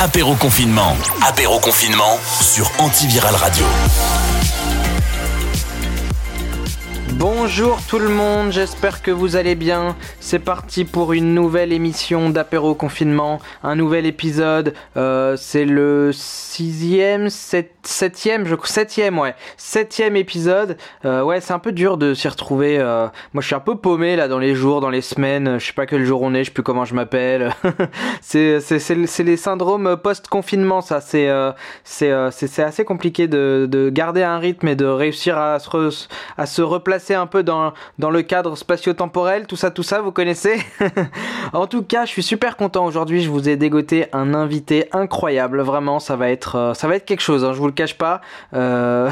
Apéro confinement. Apéro confinement sur Antiviral Radio. Bonjour tout le monde, j'espère que vous allez bien. C'est parti pour une nouvelle émission d'apéro confinement, un nouvel épisode. Euh, c'est le sixième, sept, septième, je septième, ouais, septième épisode. Euh, ouais, c'est un peu dur de s'y retrouver. Euh, moi, je suis un peu paumé là dans les jours, dans les semaines. Je sais pas quel jour on est, je sais plus comment je m'appelle. c'est les syndromes post-confinement, ça. C'est c'est c'est assez compliqué de, de garder un rythme et de réussir à se, à se replacer un peu dans, dans le cadre spatio-temporel, tout ça, tout ça, vous connaissez En tout cas, je suis super content aujourd'hui, je vous ai dégoté un invité incroyable, vraiment, ça va être, euh, ça va être quelque chose, hein, je vous le cache pas. Euh,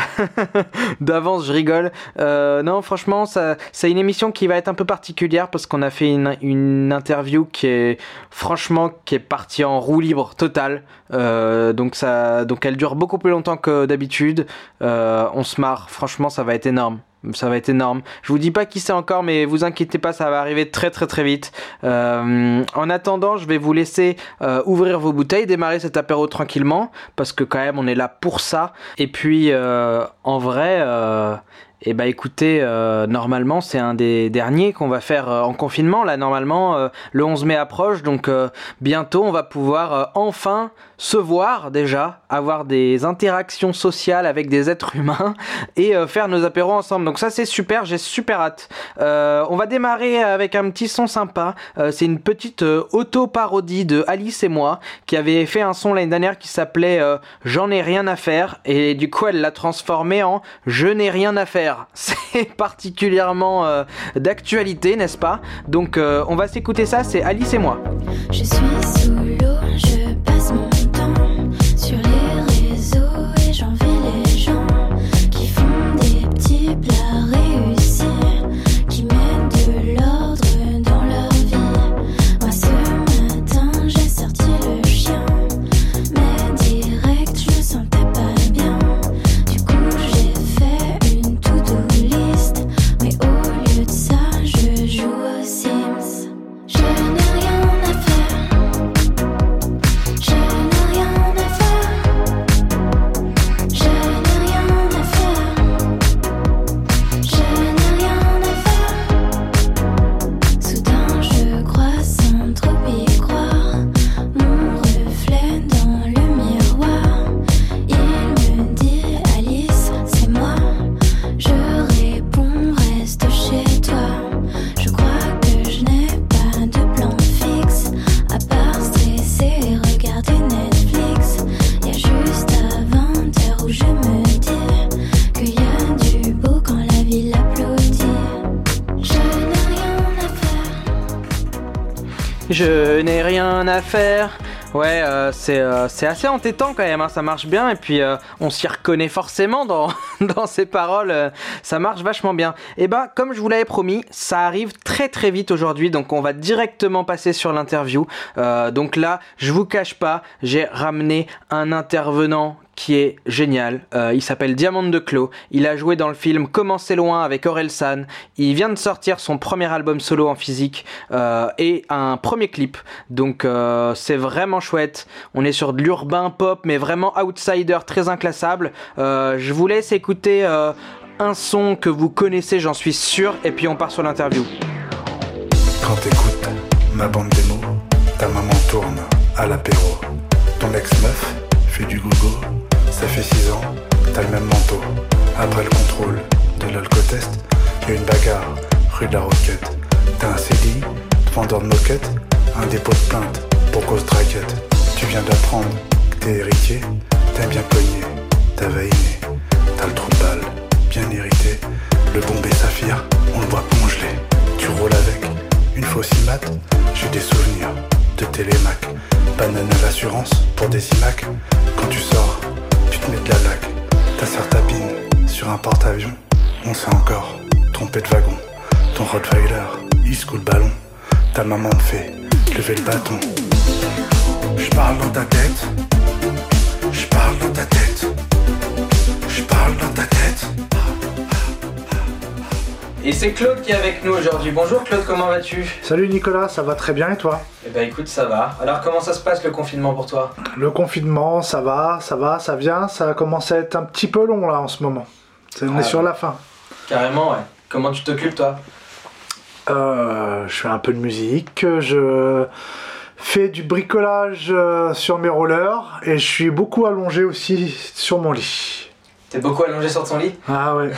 d'avance, je rigole. Euh, non, franchement, ça, c'est une émission qui va être un peu particulière parce qu'on a fait une, une interview qui est, franchement, qui est partie en roue libre totale. donc ça, donc elle dure beaucoup plus longtemps que d'habitude. on se marre, franchement, ça va être énorme ça va être énorme. Je vous dis pas qui c'est encore, mais vous inquiétez pas, ça va arriver très très très vite. Euh, en attendant, je vais vous laisser euh, ouvrir vos bouteilles, démarrer cet apéro tranquillement, parce que quand même on est là pour ça. Et puis euh, en vrai, et eh bah écoutez, normalement c'est un des derniers qu'on va faire en confinement. Là normalement le 11 mai approche, donc bientôt on va pouvoir enfin se voir déjà, avoir des interactions sociales avec des êtres humains et euh, faire nos apéros ensemble. Donc ça c'est super, j'ai super hâte. Euh, on va démarrer avec un petit son sympa. Euh, c'est une petite auto-parodie de Alice et moi qui avait fait un son l'année dernière qui s'appelait J'en ai rien à faire et du coup elle l'a transformé en Je n'ai rien à faire. C'est particulièrement d'actualité, n'est-ce pas? Donc on va s'écouter ça, c'est Alice et moi. Je suis sous l'eau, je faire. Ouais, euh, c'est euh, c'est assez entêtant quand même, hein, ça marche bien et puis euh, on s'y reconnaît forcément dans, dans ces paroles, ça marche vachement bien. Et ben comme je vous l'avais promis, ça arrive très très vite aujourd'hui, donc on va directement passer sur l'interview. Donc là, je vous cache pas, j'ai ramené un intervenant qui est génial. Euh, il s'appelle Diamante de Clos. Il a joué dans le film Comment c'est loin avec Aurel San. Il vient de sortir son premier album solo en physique euh, et un premier clip. Donc euh, c'est vraiment chouette. On est sur de l'urbain pop, mais vraiment outsider, très inclassable. Je vous laisse écouter un son que vous connaissez, j'en suis sûr, et puis on part sur l'interview. Quand t'écoutes ma bande démo, ta maman tourne à l'apéro. Ton ex-meuf fait du gogo, ça fait 6 ans, t'as le même manteau. Après le contrôle de l'alcotest, y a une bagarre rue de la Roquette. T'as un CDI, vendeur de moquette, un dépôt de plainte pour cause de. Tu viens d'apprendre que t'es héritier, t'aimes bien cogner, t'as vaïné, t'as le trou de balle, bien hérité. Le bombé saphir, on le voit congelé. Tu roules avec une fausse IMAT, j'ai des souvenirs de Télémac. Banane à l'assurance pour des IMAC. Quand tu sors, de la. Ta sœur tapine sur un porte-avions. On sait encore, trompé de wagon. Ton Rottweiler, il secoue le ballon. Ta maman te fait lever le bâton. Je parle dans ta tête. Et c'est Claude qui est avec nous aujourd'hui. Bonjour Claude, comment vas-tu? Salut Nicolas, ça va très bien et toi? Eh ben écoute, ça va. Alors comment ça se passe le confinement pour toi? Le confinement, ça va, ça va, ça vient, ça commence à être un petit peu long là en ce moment. On Ah. est sur la fin. Carrément, ouais. Comment tu t'occupes toi? Euh, je fais un peu de musique, je fais du bricolage euh, sur mes rollers et je suis beaucoup allongé aussi sur mon lit. T'es beaucoup allongé sur ton lit Ah ouais,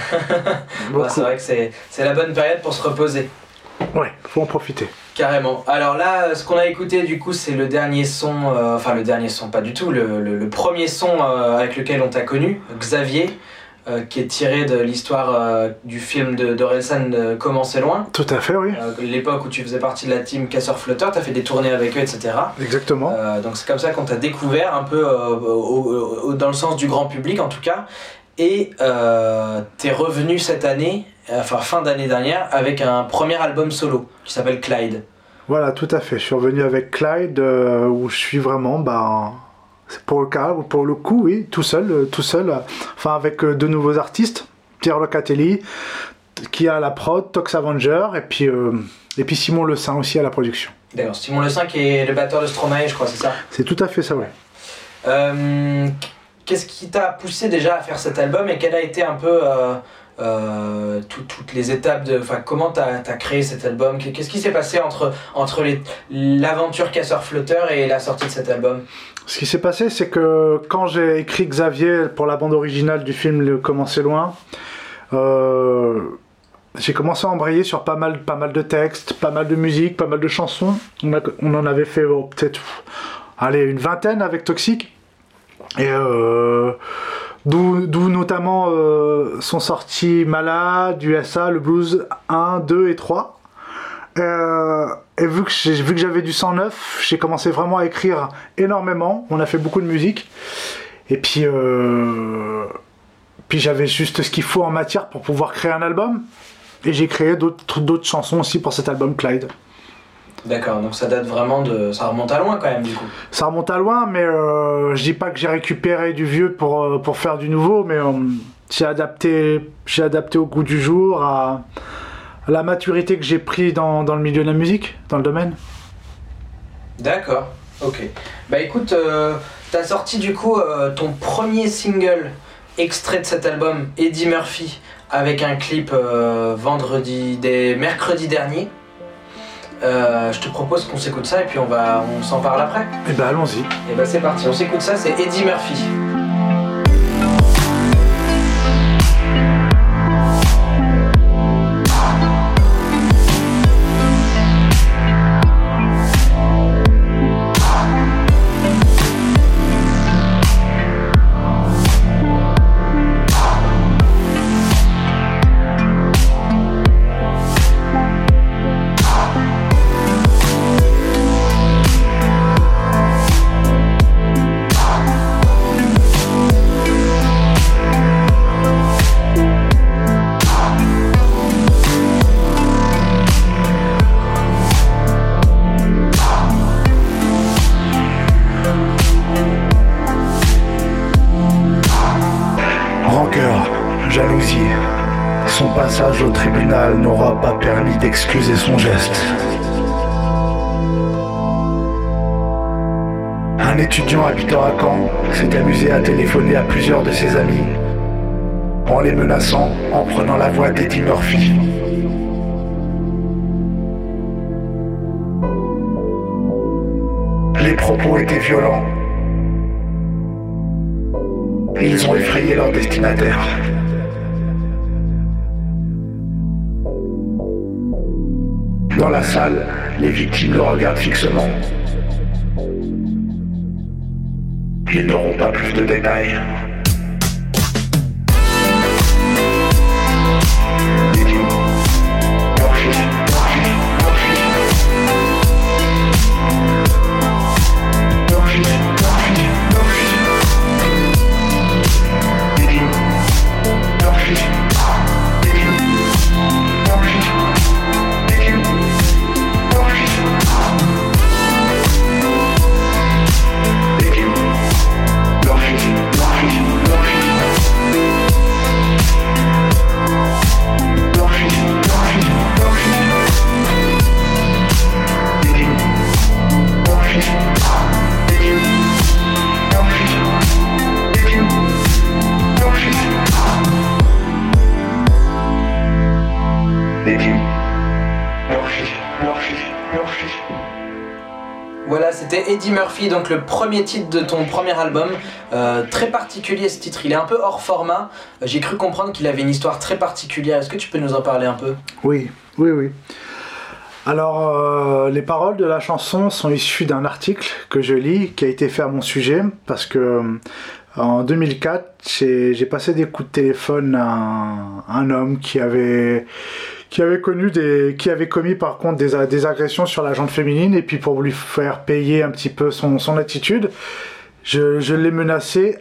Bah. C'est vrai que c'est la bonne période pour se reposer. Ouais, faut en profiter. Carrément. Alors là, euh, ce qu'on a écouté du coup, c'est le dernier son, euh, enfin le dernier son, pas du tout, le, le- le premier son euh, avec lequel on t'a connu, Xavier, euh, qui est tiré de l'histoire du film de d'Orelsan Comment c'est loin. Tout à fait, oui. L'époque où tu faisais partie de la team Casseur Flotteur, t'as fait des tournées avec eux, etc. Exactement. Donc c'est comme ça qu'on t'a découvert un peu au- au- dans le sens du grand public en tout cas. Et euh, t'es revenu cette année, enfin fin d'année dernière, avec un premier album solo qui s'appelle Clyde. Voilà, tout à fait. Je suis revenu avec Clyde, euh, où je suis vraiment, c'est pour le cas, pour le coup, oui, tout seul, euh, tout seul. Enfin, avec euh, deux nouveaux artistes, Pierre Locatelli, qui a la prod, Tox Avenger, et puis, euh, et puis Simon Le Saint aussi à la production. D'accord, Simon Le 5 est le batteur de Stromae, je crois, c'est ça? C'est tout à fait ça, ouais. Euh, Qu'est-ce qui t'a poussé déjà à faire cet album et quelle a été un peu euh, euh, tout- toutes les étapes de. Enfin, comment t'as as créé cet album? Qu'est-ce qui s'est passé entre, l'aventure Casseur-Flotteur et la sortie de cet album? Ce qui s'est passé, c'est que quand j'ai écrit Xavier pour la bande originale du film Le Commencer loin, euh, j'ai commencé à embrayer sur pas mal, de textes, pas mal de musique, pas mal de chansons. On, en avait fait oh, peut-être une vingtaine avec Toxic. Et euh, d'où notamment euh, sont sortis Malade, USA, le Blues 1, 2 et 3. Euh, et vu que j'avais du 109, j'ai commencé vraiment à écrire énormément. On a fait beaucoup de musique. Et puis, puis j'avais juste ce qu'il faut en matière pour pouvoir créer un album. Et j'ai créé d'autres chansons aussi pour cet album Clyde. D'accord, donc ça date vraiment de. Ça remonte à loin quand même du coup. Ça remonte à loin, mais euh, je dis pas que j'ai récupéré du vieux pour, euh, pour faire du nouveau, mais euh, j'ai adapté, au goût du jour, à, à la maturité que j'ai pris dans, dans le milieu de la musique, dans le domaine. D'accord, ok. Bah écoute, euh, t'as sorti du coup ton premier single extrait de cet album, Eddie Murphy, avec un clip vendredi, des mercredi dernier. Euh, je te propose qu'on s'écoute ça et puis on va, on s'en parle après. Et ben allons-y. Et bah c'est parti, on s'écoute ça, c'est Eddie Murphy. Fixement. Murphy, donc le premier titre de ton premier album. Euh, très particulier ce titre, il est un peu hors format. Euh, J'ai cru comprendre qu'il avait une histoire très particulière. Est-ce que tu peux nous en parler un peu? Oui, oui, oui. Alors, euh, les paroles de la chanson sont issues d'un article que je lis qui a été fait à mon sujet parce que en 2004, j'ai passé des coups de téléphone à un homme qui avait qui avait connu des qui avait commis par contre des, agressions sur la jante féminine et puis pour lui faire payer un petit peu son, attitude, je, je l'ai menacé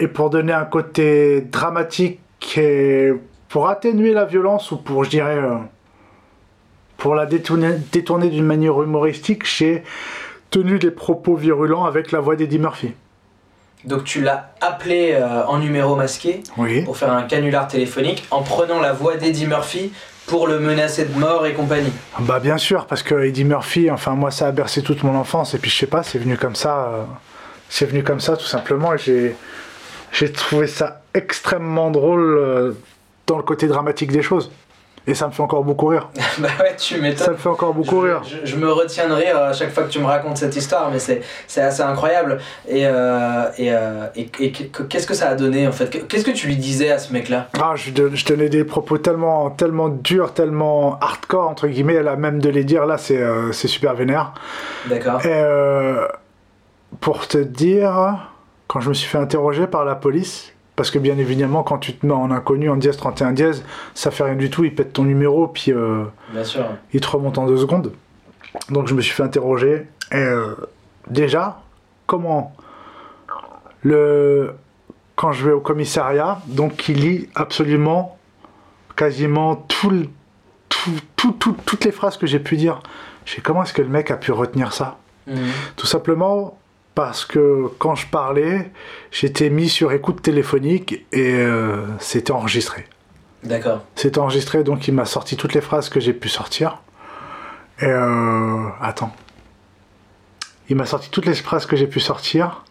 et pour donner un côté dramatique et pour atténuer la violence ou pour je dirais euh, pour la détourner, détourner d'une manière humoristique, j'ai tenu des propos virulents avec la voix d'Eddie Murphy. Donc tu l'as appelé euh, en numéro masqué Oui. pour faire un canular téléphonique en prenant la voix d'Eddie Murphy pour le menacer de mort et compagnie. Bah bien sûr, parce que Eddie Murphy, enfin moi ça a bercé toute mon enfance et puis je sais pas, c'est venu comme ça, euh, c'est venu comme ça tout simplement et j'ai j'ai trouvé ça extrêmement drôle euh, dans le côté dramatique des choses et ça me fait encore beaucoup rire. bah ouais, tu Ça m'étonnes. me fait encore beaucoup je, rire. je- je me retiens de rire à chaque fois que tu me racontes cette histoire, mais c'est assez incroyable. Et, euh, et, euh, et- et qu'est-ce que ça a donné en fait? Qu'est-ce que tu lui disais à ce mec-là? Ah, je, tenais des propos tellement tellement durs, tellement hardcore entre guillemets, là même de les dire là c'est euh, super vénère. D'accord. Et pour te dire, quand je me suis fait interroger par la police, parce que bien évidemment, quand tu te mets en inconnu en dièse 31 dièse, ça fait rien du tout, ils pètent ton numéro, puis euh, Bien sûr. ils te remontent en deux secondes. Donc je me suis fait interroger. Et euh, déjà, comment le quand je vais au commissariat, donc il lit absolument quasiment tout, le- tout, tout- tout- toutes les phrases que j'ai pu dire. Je sais comment est-ce que le mec a pu retenir ça? Mhm. tout simplement parce que quand je parlais, j'étais mis sur écoute téléphonique et euh, c'était enregistré. D'accord. C'était enregistré, donc il m'a sorti toutes les phrases que j'ai pu sortir. Et euh, attends. Il m'a sorti toutes les phrases que j'ai pu sortir.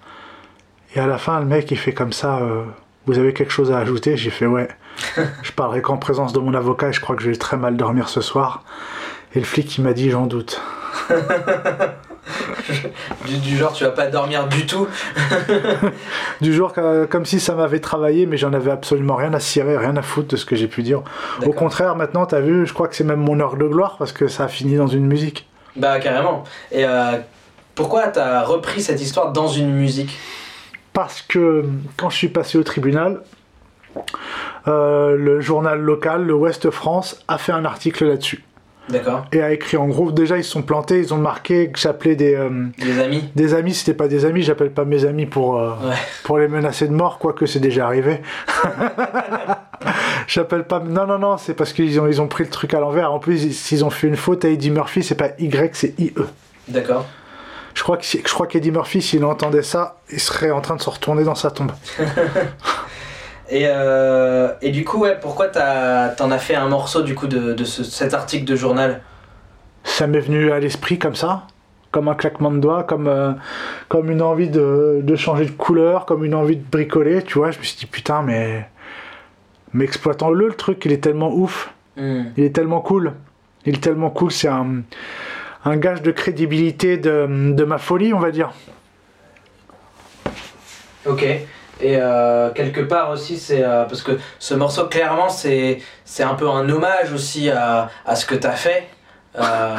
Et à la fin, le mec, il fait comme ça. euh, vous avez quelque chose à ajouter? J'ai fait ouais. je parlerai qu'en présence de mon avocat et je crois que je vais très mal dormir ce soir. Et le flic, il m'a dit j'en doute. Du, du genre, tu vas pas dormir du tout. Du jour que- comme si ça m'avait travaillé, mais j'en avais absolument rien à cirer, rien à foutre de ce que j'ai pu dire. Au contraire, maintenant, t'as vu, je crois que c'est même mon heure de gloire parce que ça a fini dans une musique. Bah carrément. Et euh, pourquoi t'as repris cette histoire dans une musique? Parce que quand je suis passé au tribunal, euh, le journal local, le Ouest France, a fait un article là-dessus. D'accord. Et a écrit en gros, déjà ils se sont plantés, ils ont marqué que j'appelais des, euh, Des amis des amis, c'était pas des amis, j'appelle pas mes amis pour, euh, Ouais. pour les menacer de mort, quoique c'est déjà arrivé. J'appelle pas. Non, non, non, c'est parce qu'ils ont, ils ont pris le truc à l'envers. En plus, ils- s'ils ont fait une faute à Eddie Murphy, c'est pas Y, c'est IE. D'accord. Je crois que je crois qu'Eddie Murphy, s'il entendait ça, il serait en train de se retourner dans sa tombe. Et, euh, et du coup, ouais, pourquoi t'as- t'en as fait un morceau du coup de, de ce- cet article de journal? Ça m'est venu à l'esprit comme ça, comme un claquement de doigts, comme, euh, comme une envie de, de changer de couleur, comme une envie de bricoler, tu vois. Je me suis dit, putain, mais. Mais exploitons-le, le truc, il est tellement ouf. Hmm. Il est tellement cool. Il est tellement cool, c'est un, un gage de crédibilité de, de ma folie, on va dire. Ok. Et euh, quelque part aussi, c'est euh, parce que ce morceau, clairement, c'est c'est un peu un hommage aussi à, à ce que t'as fait. Euh,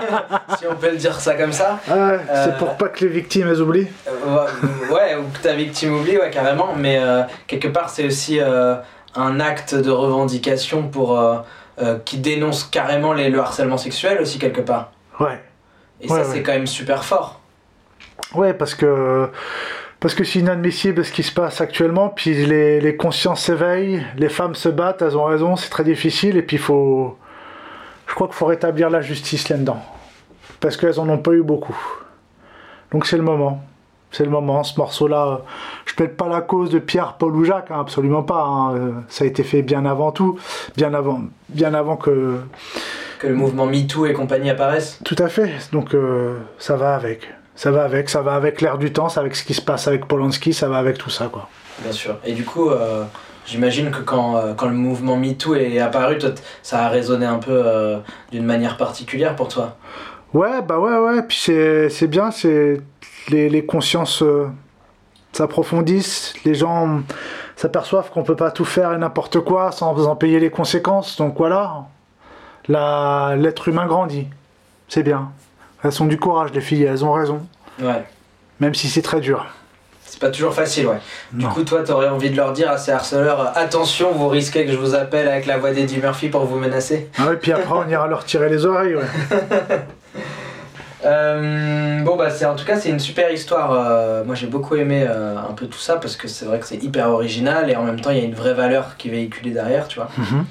si on peut le dire ça comme ça. Ah C'est pour pas que les victimes elles oublient. Ouais, ou que ta victime oublie, ouais, carrément. Mais quelque part, c'est aussi un acte de revendication pour qui dénonce carrément les, le harcèlement sexuel aussi quelque part. Ouais. Et Ouais, ça, c'est quand même super fort. Ouais, parce que parce que c'est inadmissible ce qui se passe actuellement. Puis les, les consciences s'éveillent, les femmes se battent, elles ont raison, c'est très difficile. Et puis il faut, je crois qu'il faut rétablir la justice là-dedans, parce qu'elles en ont pas eu beaucoup. Donc c'est le moment. C'est le moment, ce morceau-là. Je plaide pas la cause de Pierre, Paul ou Jacques, hein, absolument pas. hein, euh, Ça a été fait bien avant tout, bien avant, bien avant que. Que le mouvement MeToo et compagnie apparaissent. Tout à fait. Donc euh, ça va avec. Ça va avec, ça va avec l'air du temps, ça va avec ce qui se passe avec Polanski, ça va avec tout ça, quoi. Bien sûr. Et du coup, euh, j'imagine que quand, euh, quand le mouvement MeToo est apparu, toi, ça a résonné un peu euh, d'une manière particulière pour toi? Ouais, bah ouais, ouais. Puis c'est bien, c'est les, les consciences s'approfondissent, les gens s'aperçoivent qu'on peut pas tout faire et n'importe quoi sans en payer les conséquences. Donc voilà, l'être humain grandit. C'est bien. Elles ont du courage, les filles, elles ont raison. Ouais. Même si c'est très dur. C'est pas toujours facile, ouais. Du Non. coup, toi, t'aurais envie de leur dire à ces harceleurs euh, attention, vous risquez que je vous appelle avec la voix d'Eddie Murphy pour vous menacer. Ah ouais, puis après, on ira leur tirer les oreilles, ouais. Euh, bon, bah, c'est en tout cas, c'est une super histoire. euh, moi, j'ai beaucoup aimé euh, un peu tout ça parce que c'est vrai que c'est hyper original et en même temps, il y a une vraie valeur qui est véhiculée derrière, tu vois. Mhm.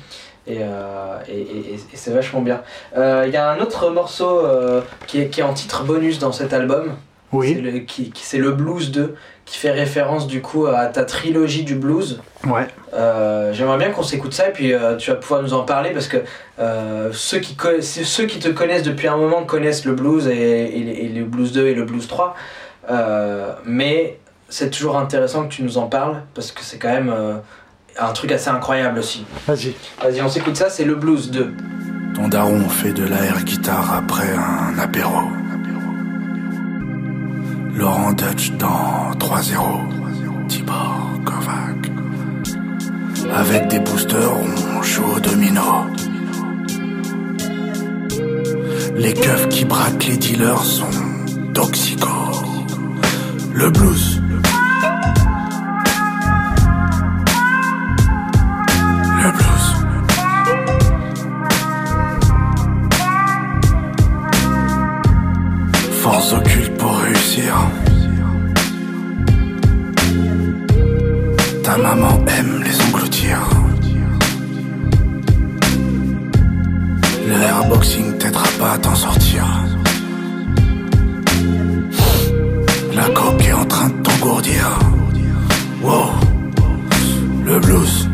Et, euh, et, et- et c'est vachement bien. Euh, Il y a un autre morceau euh, qui, est, qui est en titre bonus dans cet album. C'est Oui, le, qui, qui- c'est le Blues 2, qui fait référence du coup à ta trilogie du blues. ouais. Euh, J'aimerais bien qu'on s'écoute ça et puis euh, tu vas pouvoir nous en parler parce que euh, ceux, qui c'est ceux qui te connaissent depuis un moment connaissent le blues et, le blues 2 et le blues 3. Euh, mais c'est toujours intéressant que tu nous en parles parce que c'est quand même euh, un truc assez incroyable aussi. Vas-y. Vas-y, on s'écoute ça, c'est le blues 2. Ton daron fait de l'air guitare après un apéro. Laurent Dutch dans 3-0. Tibor Kovac. Avec des boosters, on joue au domino. Les keufs qui braquent les dealers sont toxicos. Le blues. Force occulte pour réussir. Ta maman aime les engloutir. Le airboxing t'aidera pas à t'en sortir. La coque est en train de t'engourdir. Wow, le blues.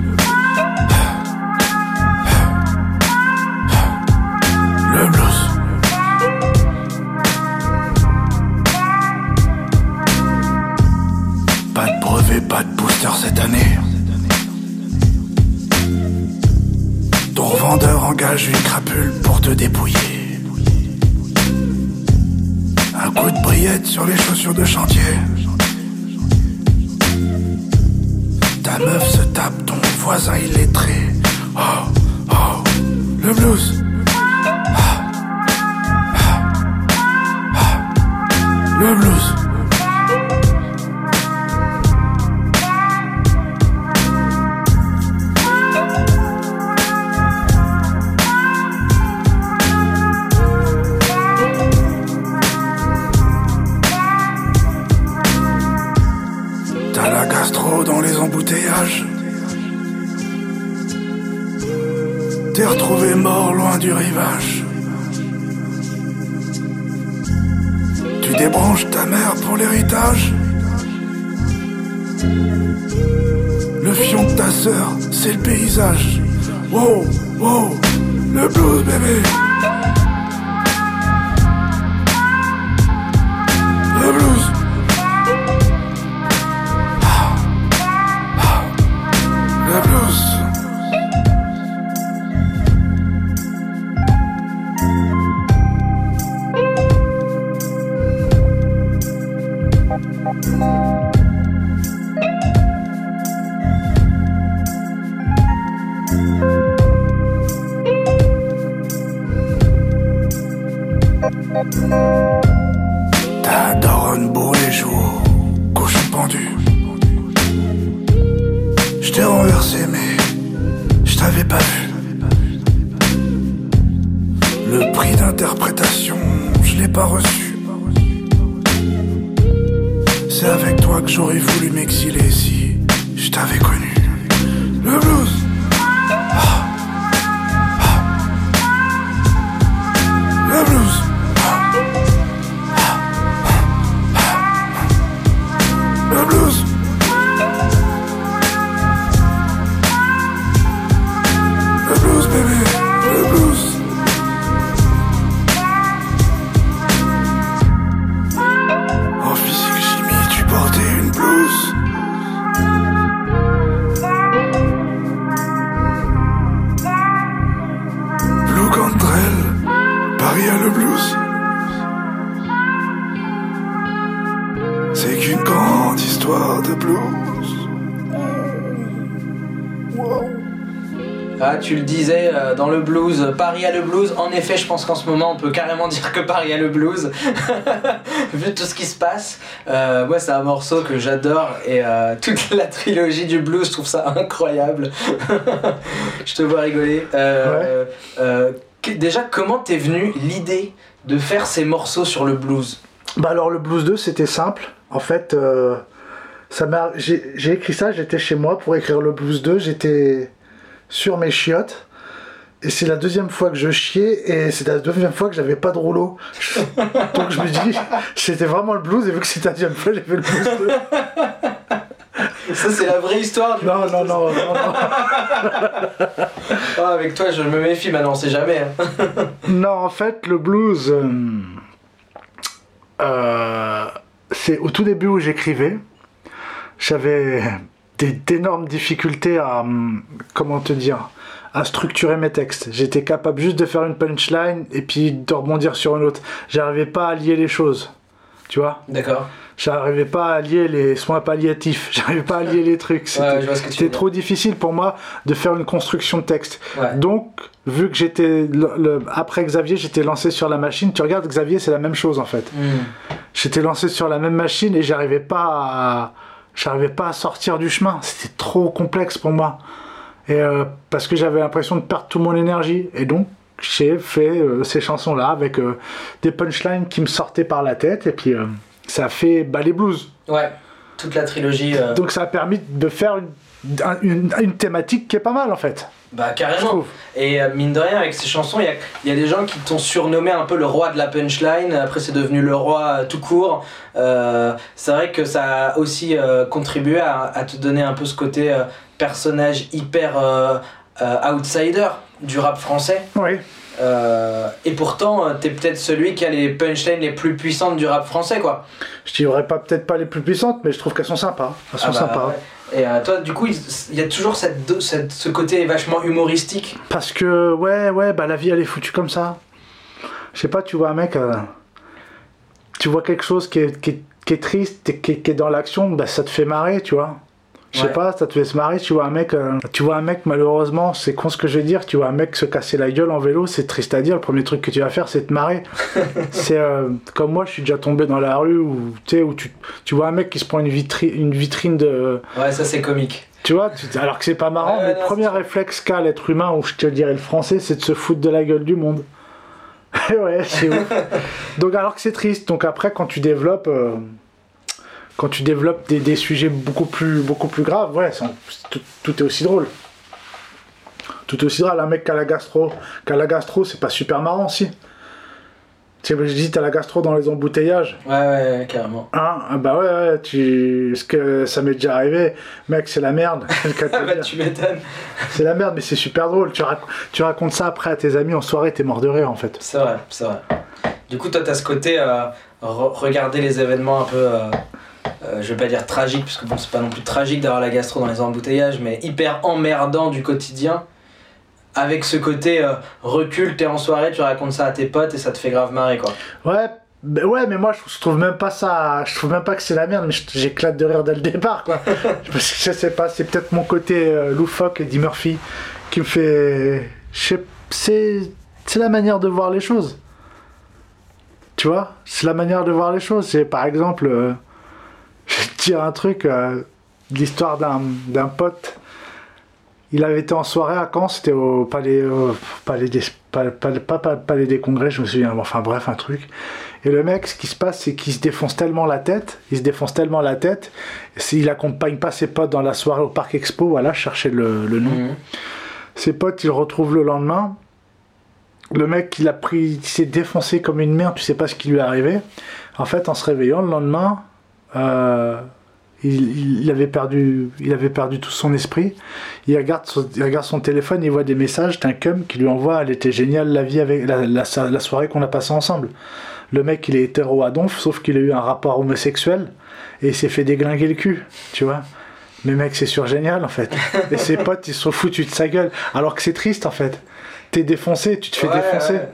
Le blues, Paris a le blues. En effet, je pense qu'en ce moment, on peut carrément dire que Paris a le blues, vu tout ce qui se passe. Euh, moi, c'est un morceau que j'adore et euh, toute la trilogie du blues, je trouve ça incroyable. je te vois rigoler. Euh, euh, déjà, comment t'es venu l'idée de faire ces morceaux sur le blues? Bah alors le blues 2 c'était simple. En fait, ça m'a, j'ai écrit ça, j'étais chez moi pour écrire le blues 2, j'étais sur mes chiottes. Et c'est la deuxième fois que je chiais et c'est la deuxième fois que j'avais pas de rouleau. Donc je me dis, c'était vraiment le blues et vu que c'était la deuxième fois, j'ai fait le blues 2. Ça, c'est la vraie histoire du Non, blues. non, non, non, non. Ah, avec toi, je me méfie maintenant, on sait jamais. hein. Non, en fait, le blues, euh, euh, c'est au tout début où j'écrivais. J'avais des- d'énormes difficultés à, hum, comment te dire, à structurer mes textes. J'étais capable juste de faire une punchline et puis de rebondir sur une autre. J'arrivais pas à lier les choses. Tu vois D'accord. J'arrivais pas à lier les soins palliatifs. J'arrivais pas à lier les trucs. C'était trop difficile pour moi de faire une construction de texte. Ouais. Donc, vu que j'étais après Xavier, j'étais lancé sur la machine. Tu regardes Xavier, c'est la même chose en fait. Hmm. J'étais lancé sur la même machine et j'arrivais pas à j'arrivais pas à sortir du chemin. C'était trop complexe pour moi. Et euh, parce que j'avais l'impression de perdre toute mon énergie. Et donc, j'ai fait euh, ces chansons-là avec euh, des punchlines qui me sortaient par la tête. Et puis, ça a fait bah, les blues. Ouais, toute la trilogie. Donc, ça a permis de faire une, un- une, une thématique qui est pas mal en fait. Bah carrément. Et euh, mine de rien, avec ces chansons, il y y a des gens qui t'ont surnommé un peu le roi de la punchline. Après, c'est devenu le roi euh, tout court. Euh, c'est vrai que ça a aussi contribué à, à te donner un peu ce côté personnage hyper outsider du rap français. Oui. Euh, et pourtant, euh, t'es peut-être celui qui a les punchlines les plus puissantes du rap français, quoi. Je dirais pas peut-être pas les plus puissantes, mais je trouve qu'elles sont sympas. Elles sont Ah bah, sympas. ouais. Et euh, toi, du coup, il y a toujours cette, ce côté vachement humoristique. Parce que, ouais, ouais, bah la vie elle est foutue comme ça. Je sais pas, tu vois un mec, euh, tu vois quelque chose qui est, qui est, qui est triste et qui est, qui est dans l'action, bah ça te fait marrer, tu vois. Je sais Ouais. pas, ça te fait se marrer, tu vois un mec, euh, tu vois un mec malheureusement, c'est con ce que je vais dire, tu vois un mec se casser la gueule en vélo, c'est triste à dire, le premier truc que tu vas faire c'est te marrer. c'est euh, comme moi, je suis déjà tombé dans la rue où, tu sais, où tu, tu vois un mec qui se prend une, vitri- une vitrine de, Ouais, ça c'est comique. tu vois, tu- alors que c'est pas marrant, Ouais, mais non, le premier réflexe qu'a l'être humain, ou je te dirais le français, c'est de se foutre de la gueule du monde. ouais, c'est ouf. Donc alors que c'est triste. Donc après, quand tu développes, euh, quand tu développes des, des sujets beaucoup plus, beaucoup plus graves, ouais, tout, tout est aussi drôle. Tout est aussi drôle. Un mec qui a la gastro, qui a la gastro, c'est pas super marrant, si. Tu sais, je dis, t'as la gastro dans les embouteillages. Ouais, ouais, ouais, carrément. Hein? Ah bah ouais, ouais, tu... ce que ça m'est déjà arrivé, mec, c'est la merde. Ah bah tu m'étonnes. C'est la merde, mais c'est super drôle. Tu, rac- tu racontes ça après à tes amis en soirée, t'es mort de rire en fait. C'est vrai, c'est vrai. Du coup, toi, t'as ce côté euh, re- regarder les événements un peu, euh, euh, je vais pas dire tragique, parce que bon, c'est pas non plus tragique d'avoir la gastro dans les embouteillages, mais hyper emmerdant du quotidien. Avec ce côté euh, recul, t'es en soirée, tu racontes ça à tes potes et ça te fait grave marrer, quoi. Ouais, bah ouais, mais moi je, trouve même pas ça. Je trouve même pas que c'est la merde, mais j'éclate de rire dès le départ quoi. Parce que je sais pas, c'est peut-être mon côté euh, loufoque, Eddie Murphy, qui me fait. C'est c'est la manière de voir les choses. Tu vois C'est la manière de voir les choses. C'est par exemple, je vais te dire un truc, euh, l'histoire d'un pote. Il avait été en soirée à Caen, c'était au palais, au palais des, palais des congrès, je me souviens, enfin bref, un truc. Et le mec, ce qui se passe, c'est qu'il se défonce tellement la tête, il se défonce tellement la tête, s'il accompagne pas ses potes dans la soirée au Parc Expo, voilà, je cherchais le, le nom. Mhm. Ses potes, ils le retrouvent le lendemain. Le mec, il a pris, il s'est défoncé comme une merde, tu sais pas ce qui lui est arrivé. En fait, en se réveillant le lendemain, euh, il, il- avait perdu, il avait perdu tout son esprit. Il regarde, son, il regarde son téléphone, il voit des messages d'un cum qui lui envoie, elle était géniale la vie avec la, la, la soirée qu'on a passée ensemble. Le mec, il est hétéro à donf, sauf qu'il a eu un rapport homosexuel et il s'est fait déglinguer le cul, tu vois. Mais mec, c'est sur génial en fait. Et ses potes, ils se sont foutus de sa gueule. Alors que c'est triste en fait. T'es défoncé, tu te fais Ouais, défoncer. ouais.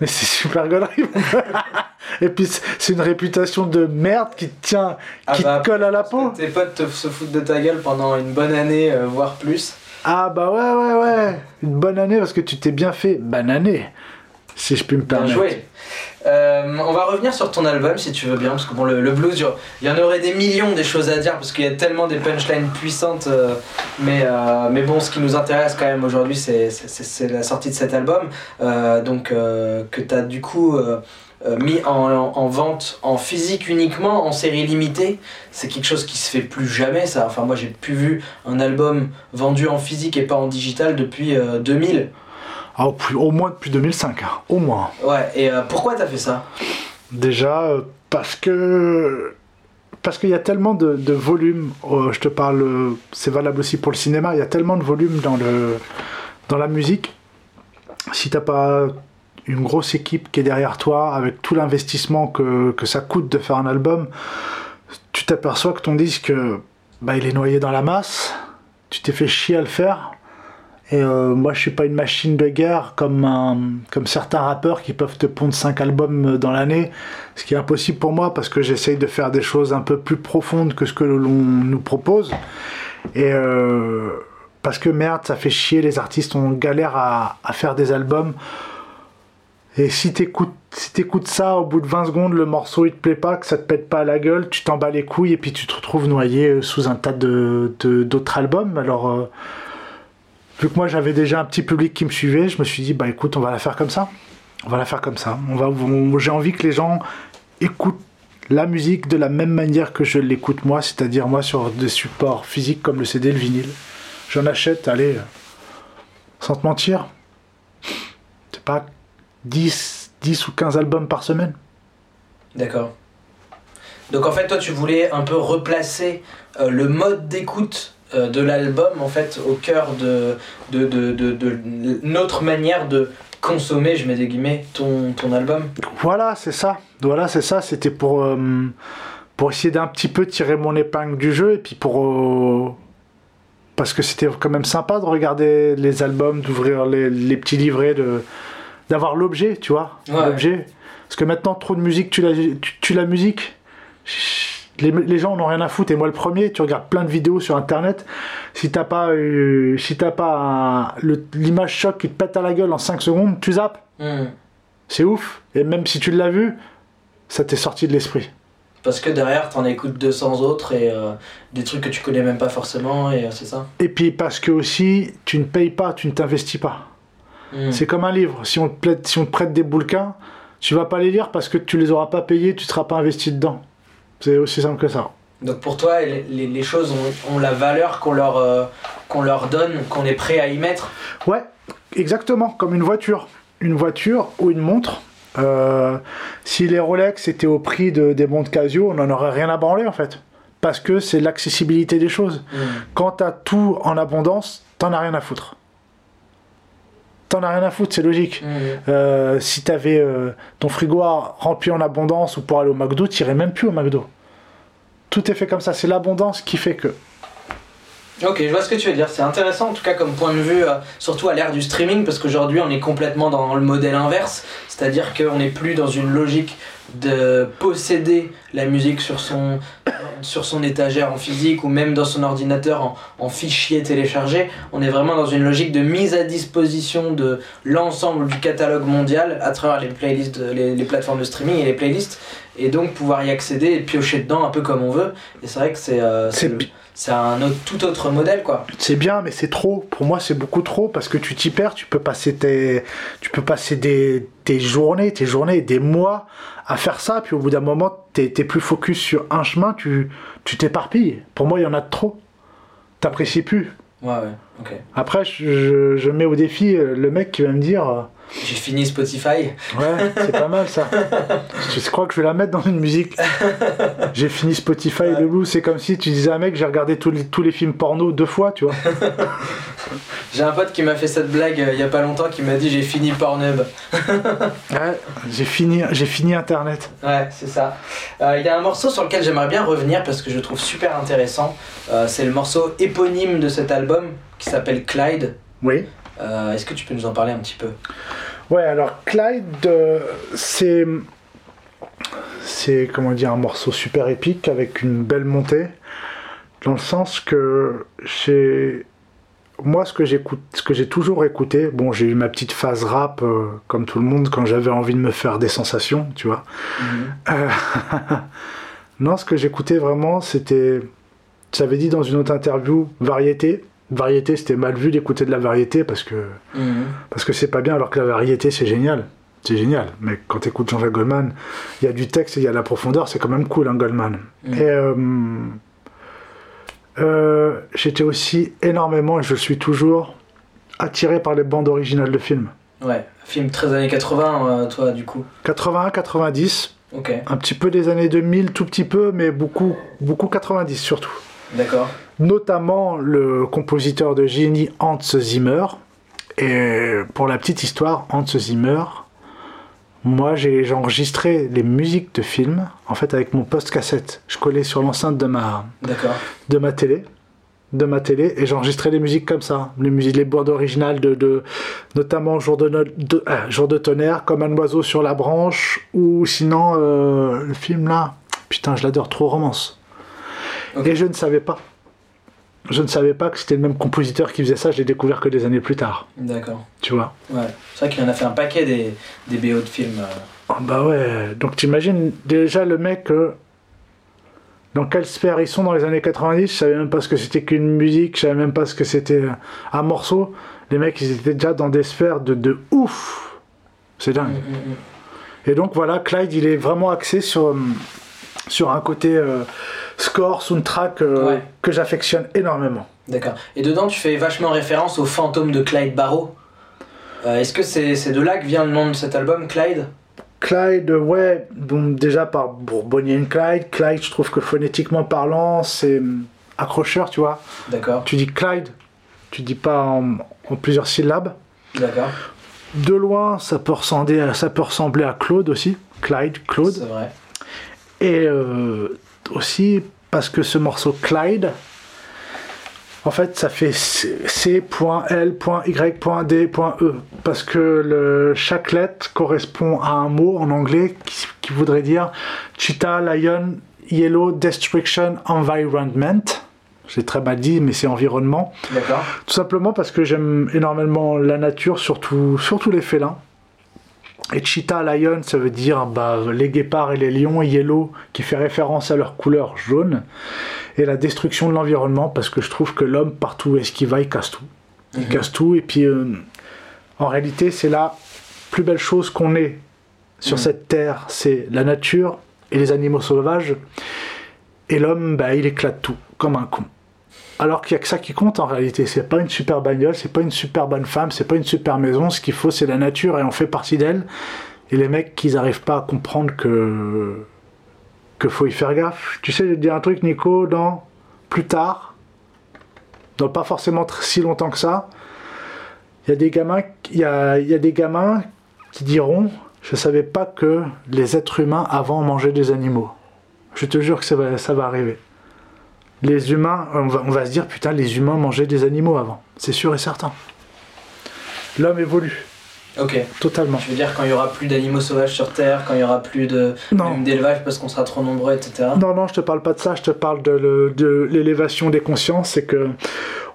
Mais c'est super gaulerie. Et puis c'est- une réputation de merde qui te tient, Ah qui bah, te colle à la peau. Tes potes te- se foutent de ta gueule pendant une bonne année, euh, voire plus. Ah bah ouais, ouais, ouais. Une bonne année parce que tu t'es bien fait bananer. Si je puis me Bien permettre. joué. Euh, on va revenir sur ton album si tu veux bien, parce que bon, le, le blues, il y en aurait des millions des choses à dire, parce qu'il y a tellement des punchlines puissantes. euh, mais, euh, mais bon, ce qui nous intéresse quand même aujourd'hui, c'est, la sortie de cet album. donc, que tu as du coup mis en, en- en vente en physique uniquement, en série limitée. C'est quelque chose qui se fait plus jamais, ça. Enfin, moi, j'ai plus vu un album vendu en physique et pas en digital depuis euh, 2000. Ah, au, plus- au moins depuis 2005, hein. au moins. Ouais, et euh, pourquoi t'as fait ça? Déjà euh, parce que parce qu'il y a tellement de, de volume. euh, je te parle, c'est valable aussi pour le cinéma. Il y a tellement de volume dans le dans la musique. Si t'as pas une grosse équipe qui est derrière toi, avec tout l'investissement que, que ça coûte de faire un album, tu t'aperçois que ton disque, bah, il est noyé dans la masse. Tu t'es fait chier à le faire. Et euh, moi, je suis pas une machine de guerre comme, comme certains rappeurs qui peuvent te pondre 5 albums dans l'année, ce qui est impossible pour moi parce que j'essaye de faire des choses un peu plus profondes que ce que l'on nous propose. Et euh, parce que merde, ça fait chier, les artistes, on galère à, faire des albums. Et si t'écoutes si t'écoutes ça, au bout de 20 secondes, le morceau il te plaît pas, que ça te pète pas à la gueule, tu t'en bats les couilles et puis tu te retrouves noyé euh, sous un tas de d'autres albums. Alors, euh, vu que moi j'avais déjà un petit public qui me suivait, je me suis dit, bah écoute, on va la faire comme ça. On va la faire comme ça. On va, j'ai envie que les gens écoutent la musique de la même manière que je l'écoute moi, c'est-à-dire moi sur des supports physiques comme le CD, le vinyle. J'en achète, allez, euh, sans te mentir, c'est pas 10, 10 ou 15 albums par semaine. D'accord. Donc en fait, toi, tu voulais un peu replacer euh, le mode d'écoute euh, de l'album en fait au cœur de, de, de, de, de notre manière de consommer, je mets des guillemets, ton, ton album. Voilà, c'est ça. Voilà, c'est ça. C'était pour, euh, pour essayer d'un petit peu tirer mon épingle du jeu et puis pour. euh, parce que c'était quand même sympa de regarder les albums, d'ouvrir les, les petits livrets, de d'avoir l'objet, tu vois. Ouais. L'objet. Parce que maintenant, trop de musique, tu la, tu, tu la musique. Les, les gens n'ont rien à foutre et moi le premier tu regardes plein de vidéos sur internet si t'as pas euh, si t'as pas l'image choc qui te pète à la gueule en 5 secondes tu zappes Hmm. c'est ouf. Et même si tu l'as vu, ça t'est sorti de l'esprit. Parce que derrière, t'en écoutes 200 autres et euh, des trucs que tu connais même pas forcément, et euh, c'est ça. Et puis parce que aussi, tu ne payes pas, tu ne t'investis pas. Hmm. C'est comme un livre. Si on, te prête, si on te prête des bouquins, tu vas pas les lire parce que tu les auras pas payés, tu seras pas investi dedans. C'est aussi simple que ça. Donc pour toi, les, choses ont, ont la valeur qu'on leur, euh, qu'on leur donne, qu'on est prêt à y mettre. Ouais, exactement, comme une voiture. Une voiture ou une montre. Euh, si les Rolex étaient au prix de, des montres Casio, on n'en aurait rien à branler en fait. Parce que c'est l'accessibilité des choses. Hmm. quand t'as tout en abondance, t'en as rien à foutre. T'en as rien à foutre, c'est logique. Euh, si t'avais euh, ton frigo rempli en abondance ou pour aller au McDo, t'irais même plus au McDo. Tout est fait comme ça, c'est l'abondance qui fait que. Ok, je vois ce que tu veux dire. C'est intéressant en tout cas comme point de vue, euh, surtout à l'ère du streaming, parce qu'aujourd'hui on est complètement dans le modèle inverse, c'est-à-dire qu'on n'est plus dans une logique de posséder la musique sur son, sur son étagère en physique ou même dans son ordinateur en, en fichier téléchargé. On est vraiment dans une logique de mise à disposition de l'ensemble du catalogue mondial à travers les playlists, les, les plateformes de streaming et les playlists, et donc pouvoir y accéder et piocher dedans un peu comme on veut. Et c'est vrai que c'est euh, C'est un autre, tout autre modèle quoi. C'est bien, mais c'est trop. Pour moi, c'est beaucoup trop parce que tu t'y perds. Tu peux passer tes, tu peux passer des, des journées, tes journées, des mois à faire ça. Puis au bout d'un moment, t'es plus focus sur un chemin. Tu, tu t'éparpilles. Pour moi, il y en a de trop. T'apprécies plus. Ouais, ouais, ok. Après, je, je- je mets au défi euh, le mec qui va me dire euh, J'ai fini Spotify. Ouais, c'est pas mal ça. Je crois que je vais la mettre dans une musique. J'ai fini Spotify et le blues. C'est comme si tu disais à un mec j'ai regardé tous les, tous les films porno deux fois, tu vois. J'ai un pote qui m'a fait cette blague euh, il y a pas longtemps qui m'a dit j'ai fini Pornhub. Ouais, j'ai fini, j'ai fini Internet. Ouais, c'est ça. Euh, Il y a un morceau sur lequel j'aimerais bien revenir parce que je le trouve super intéressant. Euh, c'est le morceau éponyme de cet album qui s'appelle Clyde. Oui. Euh, Est-ce que tu peux nous en parler un petit peu? Ouais, alors Clyde, euh, c'est. C'est, comment dire, un morceau super épique avec une belle montée. Dans le sens que. Moi, ce que j'écoute, ce que j'ai toujours écouté, bon, j'ai eu ma petite phase rap, euh, comme tout le monde, quand j'avais envie de me faire des sensations, tu vois. Euh, non, ce que j'écoutais vraiment, c'était. J'avais dit dans une autre interview, variété. Variété, c'était mal vu d'écouter de la variété parce que Mhm. parce que c'est pas bien, alors que la variété, c'est génial. C'est génial. Mais quand tu écoutes Jean-Jacques Goldman, il y a du texte et il y a de la profondeur, c'est quand même cool, hein, Goldman. Mm. Et euh, euh, j'étais aussi énormément, et je suis toujours, attiré par les bandes originales de films. Ouais, film 13 années 80, euh, toi, du coup. 81, 90, Ok, un petit peu des années 2000, tout petit peu, mais beaucoup, beaucoup 90 surtout. d'accord. Notamment le compositeur de génie Hans Zimmer. Et pour la petite histoire, Hans Zimmer, moi j'ai enregistré les musiques de films en fait avec mon post-cassette. Je collais sur l'enceinte de ma, de ma télé. De ma télé et j'enregistrais les musiques comme ça, les musiques, les bandes originales de, de notamment Jour de, no- de- ah, Jour de tonnerre, comme un oiseau sur la branche, ou sinon euh, le film là, putain je l'adore, trop romance. Et je ne savais pas. Je ne savais pas que c'était le même compositeur qui faisait ça, je l'ai découvert que des années plus tard, D'accord. tu vois. Ouais. C'est vrai qu'il en a fait un paquet des, des BO de films. euh. Ah bah ouais, donc t'imagines déjà le mec, euh, dans quelle sphère ils sont dans les années 90, je savais même pas ce que c'était qu'une musique, je savais même pas ce que c'était euh, un morceau. Les mecs, ils étaient déjà dans des sphères de, de ouf. C'est dingue. Mm, mm, mm. Et donc voilà, Clyde, il est vraiment axé sur, sur un côté euh, score, soundtrack euh, Ouais. que j'affectionne énormément. D'accord. Et dedans, tu fais vachement référence au fantôme de Clyde Barrow. Euh, Est-ce que c'est de là que vient le nom de cet album, Clyde? Clyde, ouais, donc déjà par and Clyde, Clyde, je trouve que phonétiquement parlant, c'est accrocheur, tu vois. D'accord. Tu dis Clyde, tu dis pas en, en plusieurs syllabes. D'accord. De loin, ça peut ressembler à, ça peut ressembler à Claude aussi, Clyde, Claude. C'est vrai. Et euh, aussi parce que ce morceau Clyde, en fait, ça fait C.L.Y.D.E. Parce que le, chaque lettre correspond à un mot en anglais qui, qui voudrait dire Cheetah, Lion, Yellow, Destruction, Environment. J'ai très mal dit, mais c'est environnement. D'accord. Tout simplement parce que j'aime énormément la nature, surtout, surtout les félins. Et cheetah, lion, ça veut dire bah, les guépards et les lions, et yellow, qui fait référence à leur couleur jaune. Et la destruction de l'environnement, parce que je trouve que l'homme, partout où est-ce qu'il va, il casse tout. Il Mhm. casse tout, et puis euh, en réalité, c'est la plus belle chose qu'on ait sur Mhm. cette terre, c'est la nature et les animaux sauvages. Et l'homme, bah, il éclate tout, comme un con. Alors qu'il n'y a que ça qui compte en réalité. C'est pas une super bagnole, c'est pas une super bonne femme, c'est pas une super maison. Ce qu'il faut, c'est la nature et on fait partie d'elle. Et les mecs, qu'ils n'arrivent pas à comprendre que que faut y faire gaffe. Tu sais, je vais te dire un truc, Nico, dans plus tard, dans pas forcément si longtemps que ça, il y a des gamins, il y a, y a des gamins qui diront, je savais pas que les êtres humains avant mangeaient des animaux. Je te jure que ça va, ça va arriver. Les humains, on va, on va se dire, putain, les humains mangeaient des animaux avant. C'est sûr et certain. L'homme évolue, Ok. totalement. Je veux dire quand il y aura plus d'animaux sauvages sur Terre, quand il y aura plus de d'élevage parce qu'on sera trop nombreux, etc. Non, non, je te parle pas de ça, je te parle de, le- de l'élévation des consciences, c'est que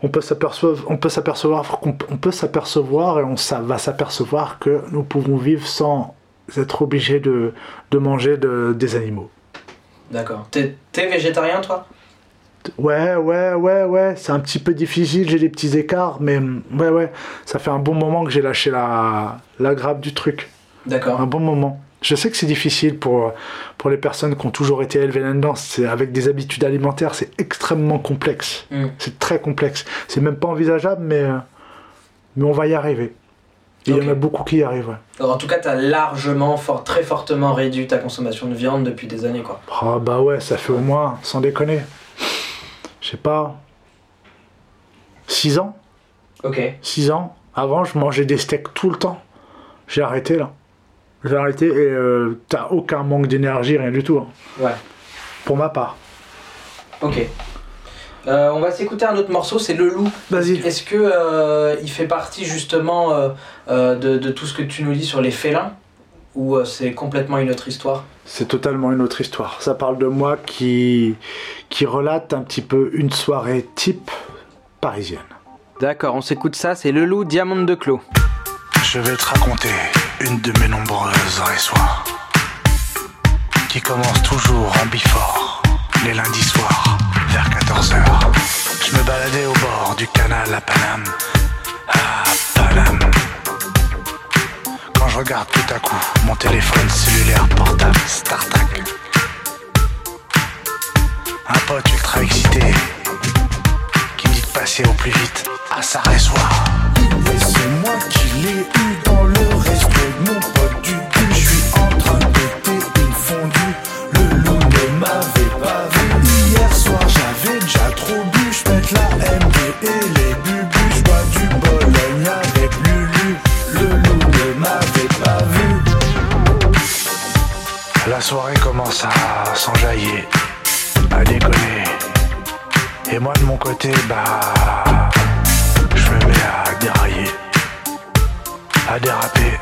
on peut s'apercevoir, on peut s'apercevoir, qu'on- on peut s'apercevoir et on ça va s'apercevoir que nous pouvons vivre sans être obligés de, de manger de- des animaux. D'accord. T'es végétarien toi? Ouais, ouais, ouais, ouais, c'est un petit peu difficile, j'ai des petits écarts, mais mm, ouais, ouais, ça fait un bon moment que j'ai lâché la, la grappe du truc. D'accord. Un bon moment. Je sais que c'est difficile pour, pour les personnes qui ont toujours été élevées là-dedans. Avec des habitudes alimentaires, c'est extrêmement complexe. Hmm. C'est très complexe. C'est même pas envisageable, mais, euh, mais on va y arriver. Il y en a beaucoup qui y arrivent. ouais. Alors, en tout cas, t'as largement, fort, très fortement réduit ta consommation de viande depuis des années, quoi. Ah bah ouais, ça fait au moins, sans déconner, je sais pas, 6 ans. Ok. 6 ans. Avant, je mangeais des steaks tout le temps. J'ai arrêté là. J'ai arrêté et euh, t'as aucun manque d'énergie, rien du tout. hein. Ouais. Pour ma part. Ok. Euh, on va s'écouter un autre morceau, c'est Le Loup. Vas-y. Est-ce que euh, il fait partie justement euh, euh, de, de tout ce que tu nous dis sur les félins? Ou euh, c'est complètement une autre histoire? C'est totalement une autre histoire. Ça parle de moi qui, qui relate un petit peu une soirée type parisienne. D'accord, on s'écoute ça, c'est Le Loup Diamant de Clos. Je vais te raconter une de mes nombreuses heures et soirs qui commence toujours en bifort, les lundis soirs, vers 14h. Je me baladais au bord du canal à Paname. À Paname. Je regarde tout à coup mon téléphone cellulaire portable StarTac. Un pote ultra excité qui me dit de passer au plus vite à Sarre-et-Soir. Et c'est moi qui l'ai eu La soirée commence à s'enjailler, à déconner. Et moi de mon côté, bah je me mets à dérailler, à déraper,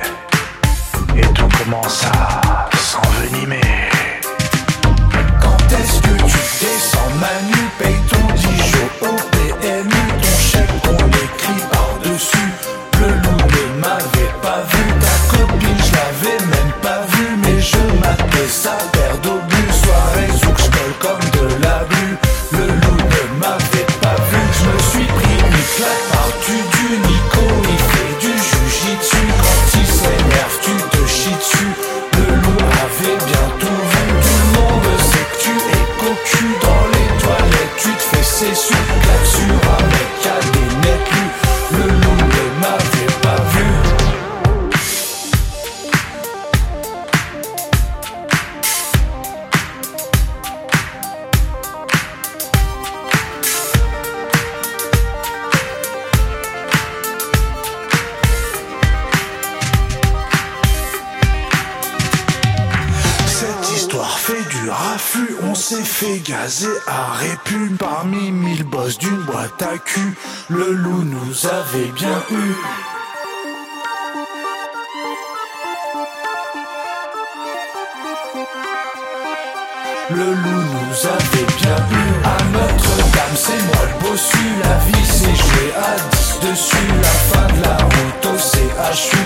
et tout commence à s'envenimer. Quand est-ce que tu descends Manu, paye ton Dijon au PMU, ton chèque qu'on écrit par-dessus. Le loup ne m'avait pas vu, Stop. Gazer à répume parmi mille bosses d'une boîte à cul. Le loup nous avait bien eu. Le loup nous avait bien eu à Notre-Dame, c'est moi le bossu. La vie s'est jouée à 10 dessus. La fin de la route au CHU.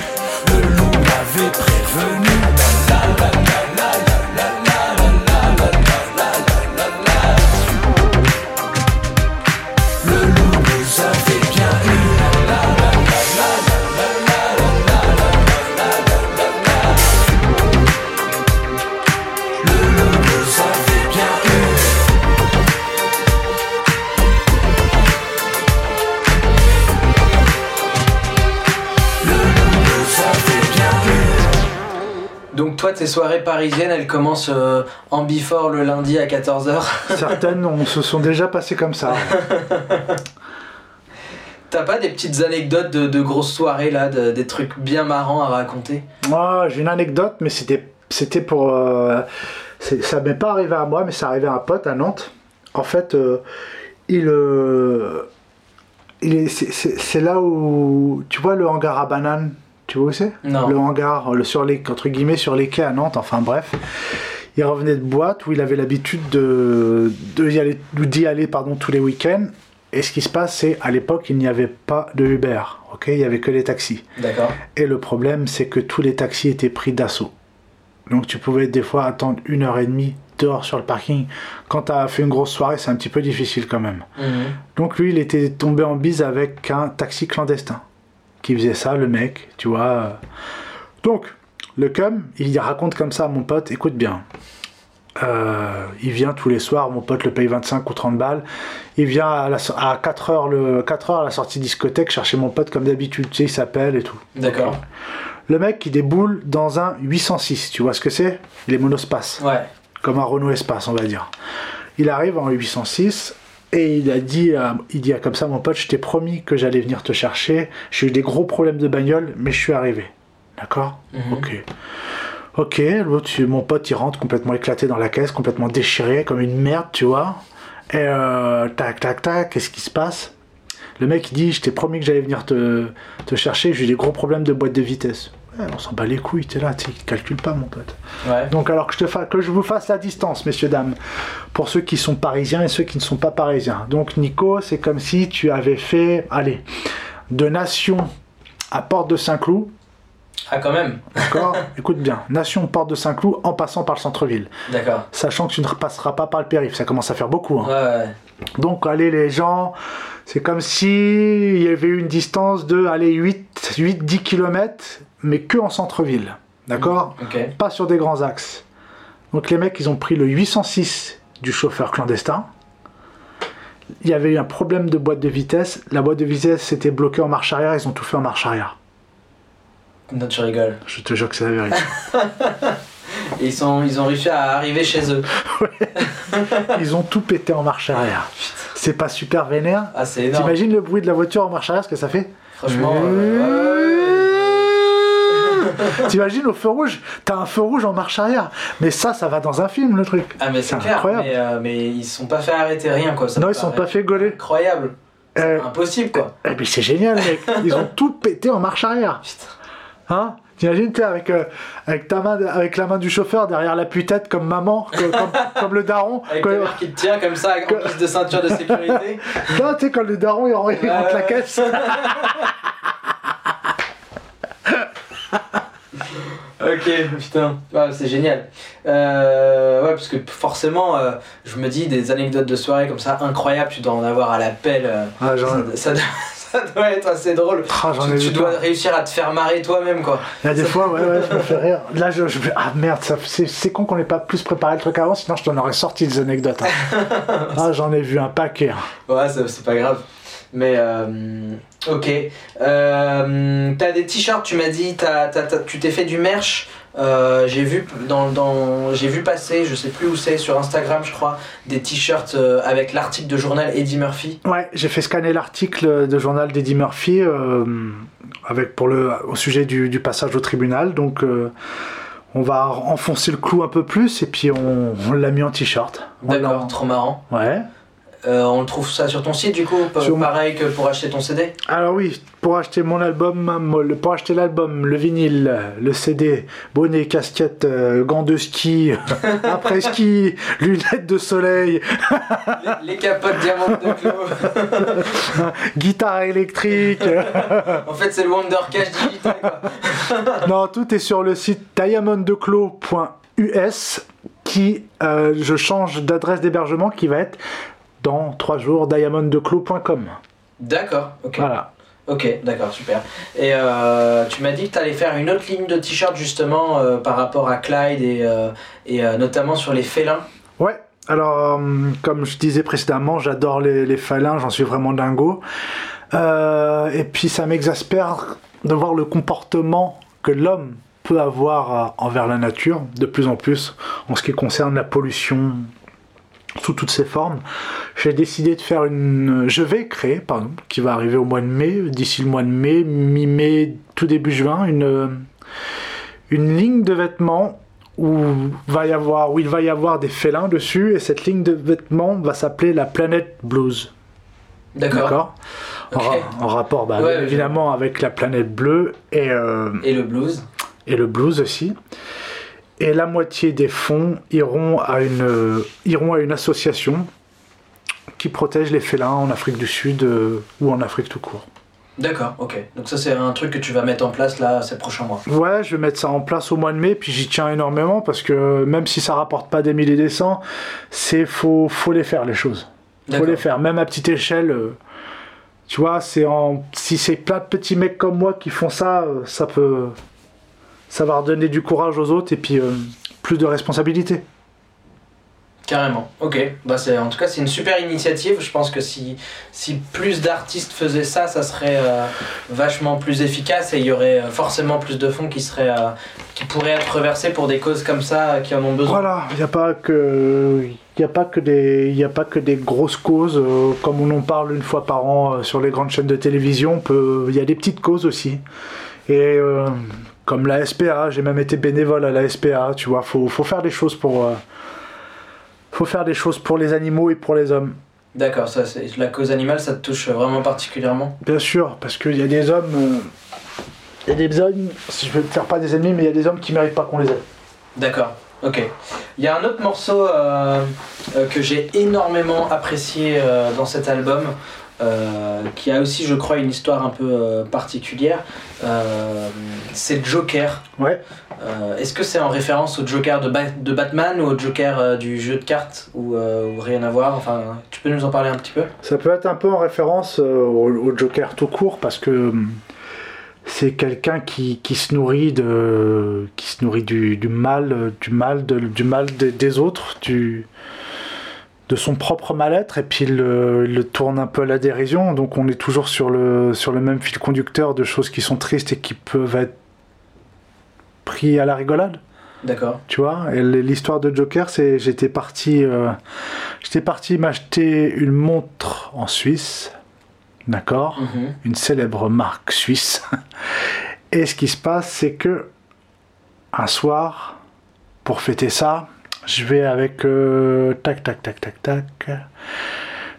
Le loup m'avait prévenu. Soirées parisiennes, elles commencent euh, en before le lundi à 14h. Certaines on se sont déjà passées comme ça. T'as pas des petites anecdotes de, de grosses soirées là, de- des trucs bien marrants à raconter? Moi, j'ai une anecdote, mais c'était, c'était pour. euh, ça m'est pas arrivé à moi, mais ça arrivé à un pote à Nantes. En fait, euh, il. euh, il est, c'est, c'est- c'est là où. Tu vois le hangar à bananes? Tu vois où c'est? Non. Le hangar, le, sur les, entre guillemets, sur les quais à Nantes, enfin bref. Il revenait de boîte où il avait l'habitude de, de y aller, d'y aller pardon, tous les week-ends. Et ce qui se passe, c'est à l'époque, il n'y avait pas de Uber. ok? Il n'y avait que les taxis. D'accord. Et le problème, c'est que tous les taxis étaient pris d'assaut. Donc tu pouvais des fois attendre une heure et demie dehors sur le parking. Quand tu as fait une grosse soirée, c'est un petit peu difficile quand même. Mhm. Donc lui, il était tombé en bise avec un taxi clandestin. Qui faisait ça, le mec, tu vois. Donc, le cum, il raconte comme ça à mon pote, écoute bien. Euh, il vient tous les soirs, mon pote le paye 25 ou 30 balles. Il vient à, la à 4 heures, le, 4 heures à la sortie discothèque chercher mon pote comme d'habitude, tu sais, il s'appelle et tout. D'accord. Le mec qui déboule dans un 806, tu vois ce que c'est? Il est monospace, Ouais. comme un Renault Espace, on va dire. Il arrive en 806 et il a dit, à- il dit à comme ça, mon pote, je t'ai promis que j'allais venir te chercher. J'ai eu des gros problèmes de bagnole, mais je suis arrivé. D'accord Mhm. Ok. Ok, l'autre, mon pote, il rentre complètement éclaté dans la caisse, complètement déchiré, comme une merde, tu vois. Et euh, tac, tac, tac, qu'est-ce qui se passe? Le mec il dit Je t'ai promis que j'allais venir te, te chercher, j'ai eu des gros problèmes de boîte de vitesse. Ouais, on s'en bat les couilles, t'es là, tu calcules pas, mon pote. Ouais. Donc, alors que je, te fa- que je vous fasse la distance, messieurs, dames, pour ceux qui sont parisiens et ceux qui ne sont pas parisiens. Donc, Nico, c'est comme si tu avais fait, allez, de Nation à Porte de Saint-Cloud, Ah, quand même. d'accord Écoute bien, Nation Porte de Saint-Cloud en passant par le centre-ville. D'accord. Sachant que tu ne repasseras pas par le périph', ça commence à faire beaucoup. hein. Ouais, ouais. Donc, allez, les gens, c'est comme si il y avait eu une distance de, allez, 8-10 km, mais que en centre-ville. D'accord Ok. Pas sur des grands axes. Donc, les mecs, ils ont pris le 806 du chauffeur clandestin. Il y avait eu un problème de boîte de vitesse. La boîte de vitesse s'était bloquée en marche arrière. Ils ont tout fait en marche arrière. Non, tu rigoles. Je te jure que c'est la vérité. Et ils, sont, ils ont réussi à arriver chez eux. Ils ont tout pété en marche arrière. C'est pas super vénère. Ah, c'est énorme. T'imagines le bruit de la voiture en marche arrière, ce que ça fait Franchement. euh, ouais, ouais. T'imagines au feu rouge T'as un feu rouge en marche arrière. Mais ça, ça va dans un film, le truc. Ah, mais c'est incroyable. Mais, euh, mais ils se sont pas fait arrêter rien, quoi. Ça non, ils sont pas fait gauler. Incroyable. Euh, Impossible, quoi. eh ben, c'est génial, mec. Ils ont tout pété en marche arrière. Putain. Hein? T'imagines, t'es avec, euh, avec, ta main, avec la main du chauffeur derrière la tue-tête comme maman, comme, comme le daron. Avec qui te tient comme ça, en guise de ceinture de sécurité. Non, tu sais, quand le daron il rentre, rentre la caisse. Ok, putain, Ouais, c'est génial. Euh, ouais, parce que forcément, euh, je me dis des anecdotes de soirée comme ça incroyables, tu dois en avoir à l'appel. euh, Ah, ça, ça, ça doit être assez drôle. Ah, tu dois réussir à te faire marrer toi-même, quoi. Il y a des fois, ouais, ouais, je me fais rire. Là, je, je ah merde, ça- c'est c'est con qu'on n'ait pas plus préparé le truc avant, sinon je t'en aurais sorti des anecdotes. hein. ah, j'en ai vu un paquet. hein. Ouais, c'est pas grave. Mais euh, ok. Euh, t'as des t-shirts, tu m'as dit, t'as- t'as- t'as- tu t'es fait du merch. Euh, j'ai vu dans, dans j'ai vu passer, je sais plus où c'est, sur Instagram, je crois, des t-shirts euh, avec l'article de journal Eddie Murphy. Ouais, j'ai fait scanner l'article de journal d'Eddie Murphy euh, avec pour le, au sujet du, du passage au tribunal. Donc, on va enfoncer le clou un peu plus et puis on, on l'a mis en t-shirt. D'accord, trop marrant. Ouais. Euh, on trouve ça sur ton site du coup, Sur- pareil que pour acheter ton CD. Alors oui, pour acheter mon album, pour acheter l'album, le vinyle, le CD, bonnet, casquette, euh, gants de ski, après ski, lunettes de soleil, les, les capotes diamants de Clos. guitare électrique. en fait, c'est le Wonder Cash digital quoi. non, tout est sur le site diamonddeclos.us qui, euh, je change d'adresse d'hébergement qui va être dans 3 jours diamonddeclos.com. D'accord, ok. Voilà. Ok, d'accord, super. Et euh, tu m'as dit que tu allais faire une autre ligne de t-shirt justement euh, par rapport à Clyde et, euh, et notamment sur les félins. Ouais, alors comme je disais précédemment, j'adore les, les félins, j'en suis vraiment dingo. Et puis ça m'exaspère de voir le comportement que l'homme peut avoir envers la nature, de plus en plus en ce qui concerne la pollution sous toutes ses formes. J'ai décidé de faire une... Je vais créer, pardon, qui va arriver au mois de mai, d'ici le mois de mai, mi-mai, tout début juin, une, une ligne de vêtements où, va y avoir, où il va y avoir des félins dessus, et cette ligne de vêtements va s'appeler la Planète Blues. D'accord. En, rapport, bah, Ouais, évidemment, avec la planète bleue et, euh, Et le blues. et le blues aussi. Et la moitié des fonds iront à une, euh, iront à une association qui protège les félins en Afrique du Sud euh, ou en Afrique tout court. D'accord, ok. Donc ça c'est un truc que tu vas mettre en place là ces prochains mois. Ouais, je vais mettre ça en place au mois de mai, puis j'y tiens énormément parce que même si ça rapporte pas des milliers des cents, c'est faut, faut les faire les choses. Faut les faire, même à petite échelle. euh, tu vois, c'est en si c'est plein de petits mecs comme moi qui font ça, ça peut ça va redonner du courage aux autres et puis euh, plus de responsabilité. Carrément. Ok. Bah en tout cas c'est une super initiative. Je pense que si si plus d'artistes faisaient ça, ça serait euh, vachement plus efficace et il y aurait euh, forcément plus de fonds qui seraient euh, qui pourraient être reversés pour des causes comme ça qui en ont besoin. Voilà, il n'y a pas que il a pas que des y a pas que des grosses causes euh, comme on en parle une fois par an sur les grandes chaînes de télévision, il y a des petites causes aussi. Et comme la SPA, j'ai même été bénévole à la SPA, tu vois, faut faut faire des choses pour euh, faut faire des choses pour les animaux et pour les hommes. D'accord, ça, c'est la cause animale, ça te touche vraiment particulièrement? Bien sûr, parce qu'il y a des hommes. euh, Il y a des hommes, si je veux te faire pas des ennemis, mais il y a des hommes qui méritent pas qu'on les aide. D'accord, ok. Il y a un autre morceau euh, que j'ai énormément apprécié dans cet album, euh, qui a aussi, je crois, une histoire un peu euh, particulière. Euh, c'est Joker. Ouais. Euh, Est-ce que c'est en référence au Joker de, Ba- de Batman ou au Joker du jeu de cartes ou, rien à voir? Enfin, tu peux nous en parler un petit peu? Ça peut être un peu en référence au, au Joker tout court parce que hum, c'est quelqu'un qui, qui se nourrit de qui se nourrit du, du mal du mal de- du mal des, des autres du de son propre mal-être et puis il le, le tourne un peu à la dérision donc on est toujours sur le sur le même fil conducteur de choses qui sont tristes et qui peuvent être pris à la rigolade D'accord. tu vois et l'histoire de Joker c'est j'étais parti euh, j'étais parti m'acheter une montre en Suisse d'accord? Mhm. une célèbre marque suisse et ce qui se passe c'est que un soir pour fêter ça je vais avec euh, tac tac tac tac tac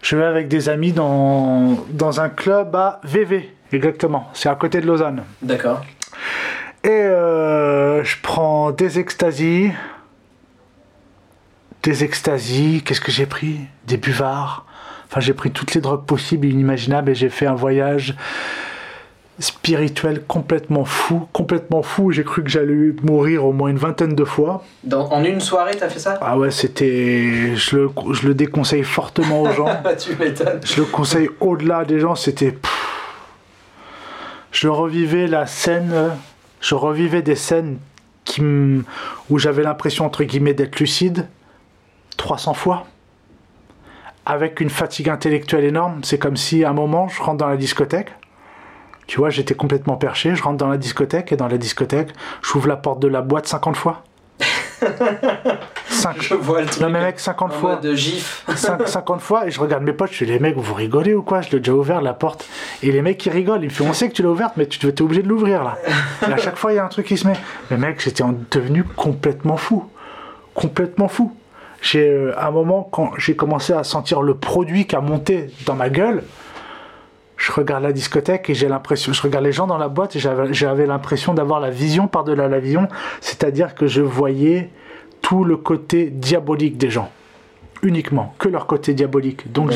je vais avec des amis dans dans un club à VV exactement c'est à côté de Lausanne D'accord. et euh, je prends des extasies. Des extasies. Qu'est-ce que j'ai pris? Des buvards. Enfin, j'ai pris toutes les drogues possibles et inimaginables et j'ai fait un voyage spirituel complètement fou. Complètement fou. J'ai cru que j'allais mourir au moins une vingtaine de fois. Dans- en une soirée, t'as fait ça? Ah ouais, c'était. Je le, je le déconseille fortement aux gens. Bah, Tu m'étonnes. Je le conseille au-delà des gens, c'était. Je revivais la scène, je revivais des scènes qui m- où j'avais l'impression, entre guillemets, d'être lucide 300 fois. Avec une fatigue intellectuelle énorme. C'est comme si, à un moment, je rentre dans la discothèque. Tu vois, j'étais complètement perché. Je rentre dans la discothèque et dans la discothèque, j'ouvre la porte de la boîte 50 fois. 5. Je vois le truc. Non, mais mec, 50 en fois. de gif. Cinq- 50 fois et je regarde mes potes, je fais les mecs, vous rigolez ou quoi? Je l'ai déjà ouvert la porte. Et les mecs ils rigolent, ils me font on sait que tu l'as ouverte, mais tu es obligé de l'ouvrir là. Et à chaque fois il y a un truc qui se met. Mais mec, j'étais en- devenu complètement fou. Complètement fou. J'ai euh, à un moment quand j'ai commencé à sentir le produit qui a monté dans ma gueule, je regarde la discothèque et j'ai l'impression, je regarde les gens dans la boîte et j'avais l'impression d'avoir la vision par-delà la vision, c'est-à-dire que je voyais tout le côté diabolique des gens uniquement que leur côté diabolique. Donc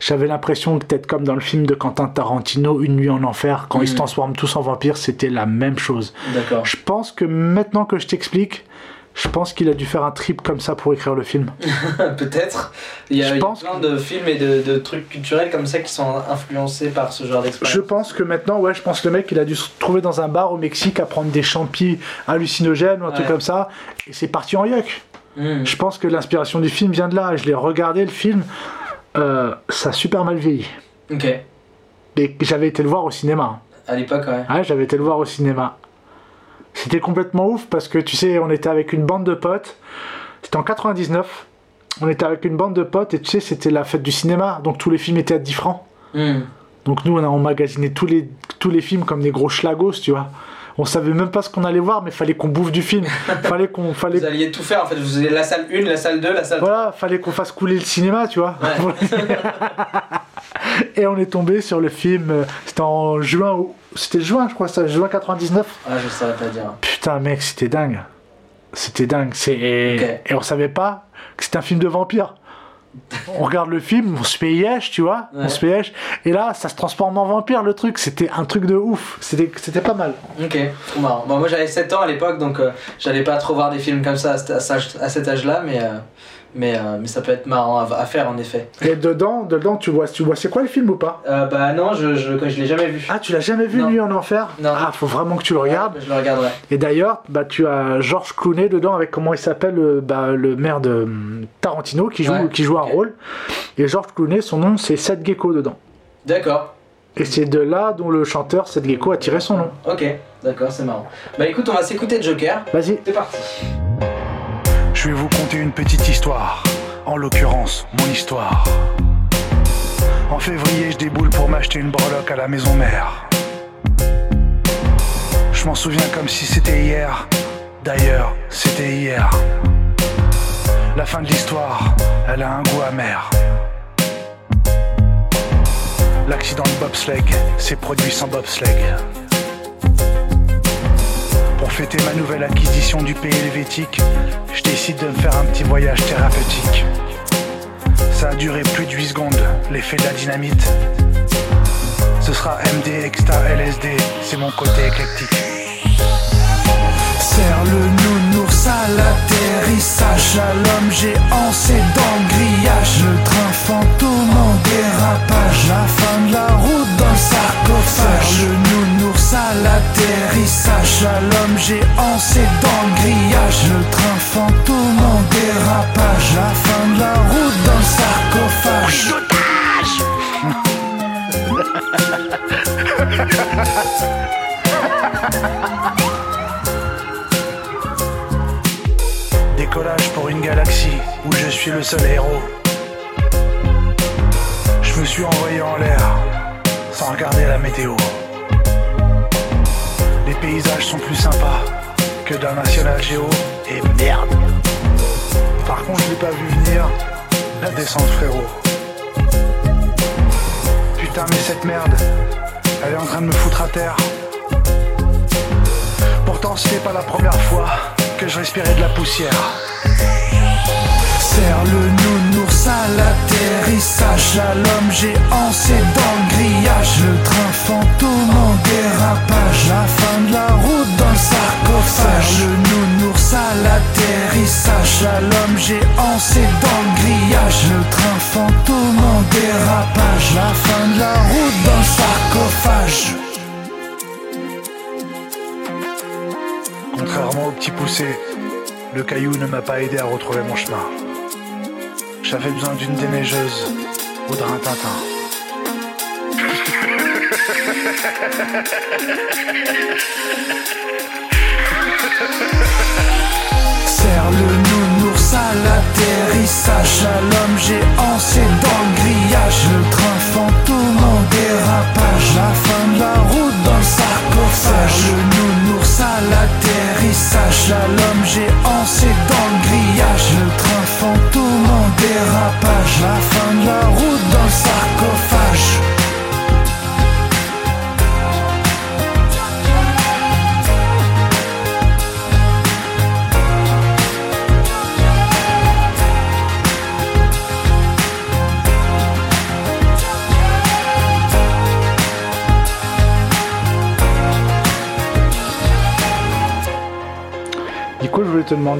j'avais l'impression que peut-être comme dans le film de Quentin Tarantino, Une nuit en enfer, quand ils se Mhm. transforment tous en vampires, c'était la même chose. D'accord. Je pense que maintenant que je t'explique, je pense qu'il a dû faire un trip comme ça pour écrire le film. Peut-être. Il y a, Je il y a pense plein de films et de, de trucs culturels comme ça qui sont influencés par ce genre Je d'expérience. pense que maintenant, ouais, je pense que le mec, il a dû se trouver dans un bar au Mexique à prendre des champis hallucinogènes ou un truc comme ça, et c'est parti en yuck. Hmm. Je pense que l'inspiration du film vient de là. Je l'ai regardé le film, euh, ça a super mal vieilli. Ok. Et j'avais été le voir au cinéma. À l'époque, ouais. Ouais, j'avais été le voir au cinéma. C'était complètement ouf parce que tu sais, on était avec une bande de potes. C'était en 99. On était avec une bande de potes et tu sais, c'était la fête du cinéma. Donc tous les films étaient à 10 francs. Hmm. Donc nous, on a emmagasiné tous les, tous les films comme des gros schlagos, tu vois. On savait même pas ce qu'on allait voir, mais fallait qu'on bouffe du film. fallait qu'on fallait, Vous alliez tout faire en fait. Vous avez la salle 1, la salle 2, la salle 3. voilà, fallait qu'on fasse couler le cinéma, tu vois. et on est tombé sur le film. C'était en juin, ou- c'était juin, je crois, ça, juin 99. Ah, je saurais pas dire. Putain, mec, c'était dingue. C'était dingue. C'est... Et on savait pas que c'était un film de vampire. On regarde le film, on se yesh, tu vois. Ouais. On se yesh. Et là, ça se transforme en vampire, le truc. C'était un truc de ouf. C'était, c'était pas mal. Ok, trop marrant. Bon, moi j'avais 7 ans à l'époque donc euh, j'allais pas trop voir des films comme ça à cet âge-là, mais, euh, mais, euh, mais ça peut être marrant à, à faire en effet. Et dedans, dedans, tu vois, tu vois, c'est quoi le film ou pas Euh, bah non, je, je, je l'ai jamais vu. Ah, tu l'as jamais vu, Non. Nuit en enfer Non. Ah, faut vraiment que tu le regardes. Je le regarderai. Et d'ailleurs, bah, tu as Georges Clooney dedans avec comment il s'appelle, euh, bah, le maire de hum, Tarantino qui joue, Ouais, qui joue un rôle. Et Georges Clooney, son nom, c'est Seth Gecko dedans. D'accord. Et c'est de là dont le chanteur Seth Gecko a tiré son nom. Ok, d'accord, c'est marrant. Bah écoute, on va s'écouter Joker. Vas-y. C'est parti. Je vais vous conter une petite histoire, en l'occurrence mon histoire. En février, je déboule pour m'acheter une breloque à la maison mère. Je m'en souviens comme si c'était hier. D'ailleurs, c'était hier. La fin de l'histoire, elle a un goût amer. L'accident de bobsleigh s'est produit sans bobsleigh. Fêter ma nouvelle acquisition du pays helvétique, je décide de me faire un petit voyage thérapeutique. Ça a duré plus de 8 secondes, l'effet de la dynamite. Ce sera MD, Exta, LSD, c'est mon côté éclectique. Serre le nounours à l'atterrissage À l'homme géant c'est dans le grillage Le train fantôme en dérapage La fin de la route dans le sarcophage à l'atterrissage À l'homme géant c'est dans le grillage Le train fantôme en dérapage La fin de la route dans le sarcophage Décollage pour une galaxie où je suis le seul héros. Je me suis envoyé en l'air sans regarder la météo. Les paysages sont plus sympas que d'un National Geo et merde. Par contre, je l'ai pas vu venir la descente frérot. Putain, mais cette merde, elle est en train de me foutre à terre. Pourtant, c'était pas la première fois que je respirais de la poussière. Le nounours à l'atterrissage À l'homme géant c'est dans le grillage Le train fantôme en dérapage La fin de la route dans le sarcophage le nounours à l'atterrissage À l'homme géant c'est dans le grillage Le train fantôme en dérapage La fin de la route dans le sarcophage Contrairement au petit poussé, le caillou ne m'a pas aidé à retrouver mon chemin. J'avais besoin d'une déneigeuse ou d'un tintin. Serre le nounours à l'atterrissage. À l'homme géant c'est dans le grillage. Le train fantôme en dérapage. La fin de la route dans le sarcophage. Le nounours à l'atterrissage. À l'homme géant c'est dans le grillage. Le train fantôme dérapage La fin de la route dans le sarcophage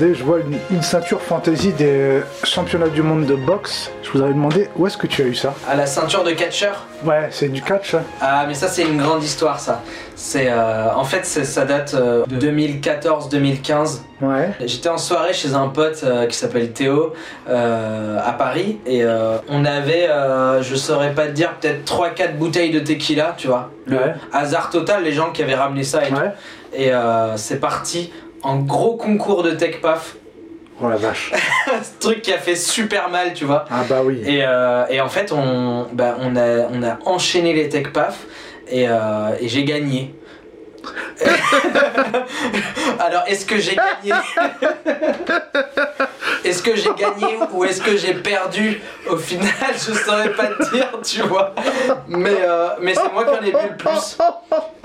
je vois une, une ceinture fantasy des championnats du monde de boxe. Je vous avais demandé où est-ce que tu as eu ça? À la ceinture de catcheur? Ouais, c'est du catch. hein. Ah mais ça c'est une grande histoire ça. C'est euh, en fait ça date euh, de 2014-2015. Ouais. J'étais en soirée chez un pote euh, qui s'appelle Théo euh, à Paris et euh, on avait, euh, je saurais pas te dire, peut-être 3-4 bouteilles de tequila, tu vois. Le Ouais. hasard total, les gens qui avaient ramené ça et tout. Ouais. Et euh, c'est parti en gros concours de tech paf. Oh la vache. Ce truc qui a fait super mal, tu vois. Ah bah oui. Et, euh, et en fait, on, bah, on, a, on a enchaîné les tech paf et, euh, et j'ai gagné. Alors, est-ce que j'ai gagné Est-ce que j'ai gagné ou est-ce que j'ai perdu Au final, je saurais pas te dire, tu vois. Mais, euh, mais c'est moi qui en ai bu le plus.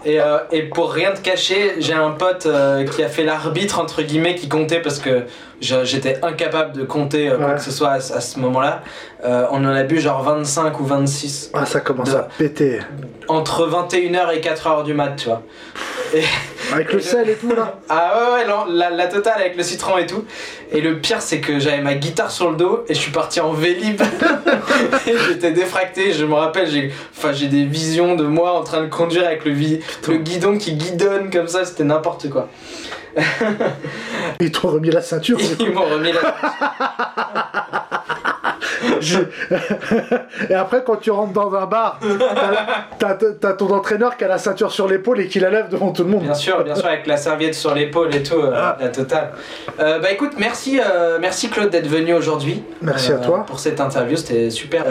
Et, euh, et pour rien te cacher, j'ai un pote euh, qui a fait l'arbitre, entre guillemets, qui comptait parce que j'étais incapable de compter euh, quoi Ouais. que ce soit à, ce- à ce moment-là. On en a bu genre 25 ou 26. Ah, ça commence De- à péter. Entre 21h et 4h du mat, tu vois. Et- Avec le sel et tout là. ah ouais, ouais, non, la, la totale avec le citron et tout. Et le pire, c'est que j'avais ma guitare sur le dos et je suis parti en vélib. j'étais défracté. Je me rappelle, j'ai des visions de moi en train de conduire avec le, vi- le guidon qui guidonne comme ça. C'était n'importe quoi. Ils t'ont remis la ceinture. Ils m'ont remis la. Je- et après, quand tu rentres dans un bar, t'as- ton entraîneur qui a la ceinture sur l'épaule et qui la lève devant tout le monde. Bien sûr, bien sûr, avec la serviette sur l'épaule et tout, euh, Ah. la totale. Euh, bah écoute, merci, euh, merci Claude d'être venu aujourd'hui. Merci à euh, toi. Pour cette interview, c'était super.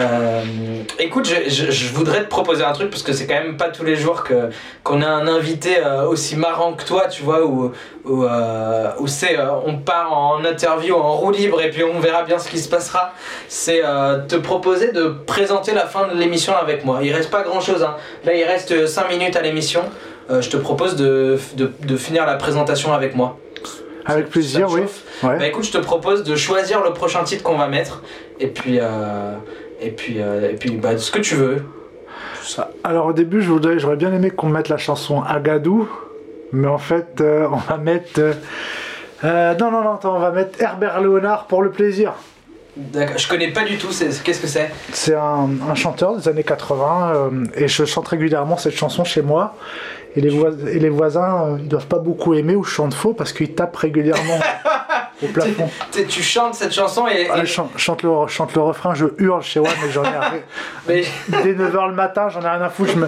Écoute, je, je- je voudrais te proposer un truc parce que c'est quand même pas tous les jours que qu'on a un invité aussi marrant que toi, tu vois, où, où, où c'est on part en interview en roue libre et puis on verra bien ce qui se passera. C'est euh, te proposer de présenter la fin de l'émission avec moi. Il reste pas grand chose. Là, il reste 5 minutes à l'émission. Euh, je te propose de, de, de finir la présentation avec moi. Avec plaisir, oui. Ouais. Bah écoute, je te propose de choisir le prochain titre qu'on va mettre. Et puis, euh, et puis, euh, et puis bah, ce que tu veux. Alors au début, j'aurais bien aimé qu'on mette la chanson Agadou, mais en fait, euh, on va mettre. euh, euh, non, non, non, attends, on va mettre Herbert Léonard pour le plaisir. D'accord. Je connais pas du tout. c'est- Qu'est-ce que c'est? C'est un, un chanteur des années 80 euh, et je chante régulièrement cette chanson chez moi. Et les, vois- et les voisins, euh, ils doivent pas beaucoup aimer où je chante faux parce qu'ils tapent régulièrement au plafond. Tu- Tu chantes cette chanson et. Ah, et- je chante, chante le, chante le refrain, je hurle chez moi, mais j'en ai rien. mais- Dès 9h le matin, j'en ai rien à foutre. Je me,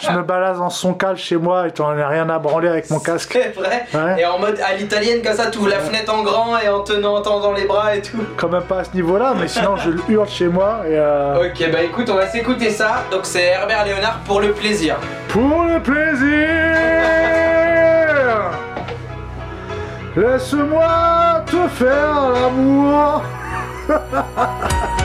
je me balade en son cal chez moi et j'en ai rien à branler avec mon casque. C'est vrai. Ouais. Et en mode à l'italienne, comme ça, tu ouvres la fenêtre en grand et en tenant, en tendant les bras et tout. Quand même pas à ce niveau-là, mais sinon je le hurle chez moi et euh, Ok, bah écoute, on va s'écouter ça. Donc c'est Herbert Léonard pour le plaisir. pour le plaisir, laisse-moi te faire l'amour.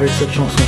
Reception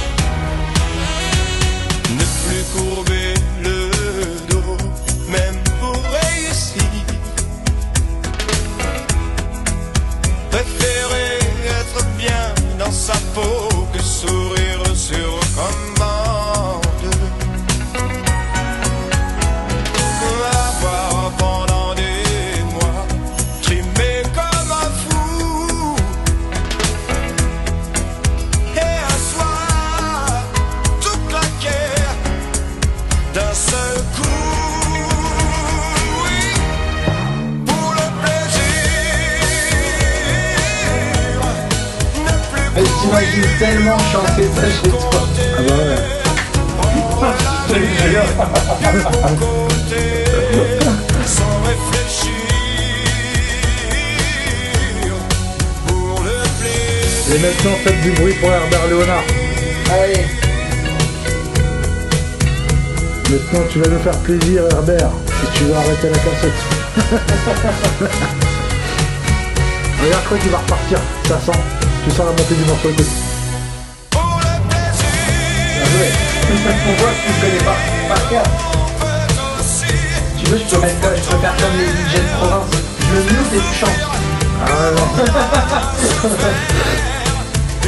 t'imagines tellement chanter ça chez toi. Ah bah ouais. côté, sans réfléchir. Pour le plaisir. Et maintenant, faites du bruit pour Herbert Léonard. Allez. Maintenant, tu vas nous faire plaisir, Herbert, et tu vas arrêter la cassette. Regarde quoi qu'il va repartir, ça sent. Tu sens la montée du morceau, écoute. Pour le plaisir. On voit que tu connais pas par cœur. Tu veux, je peux, mettre, je peux faire comme les DJ de province. Je le mute et tu chantes. Ah non.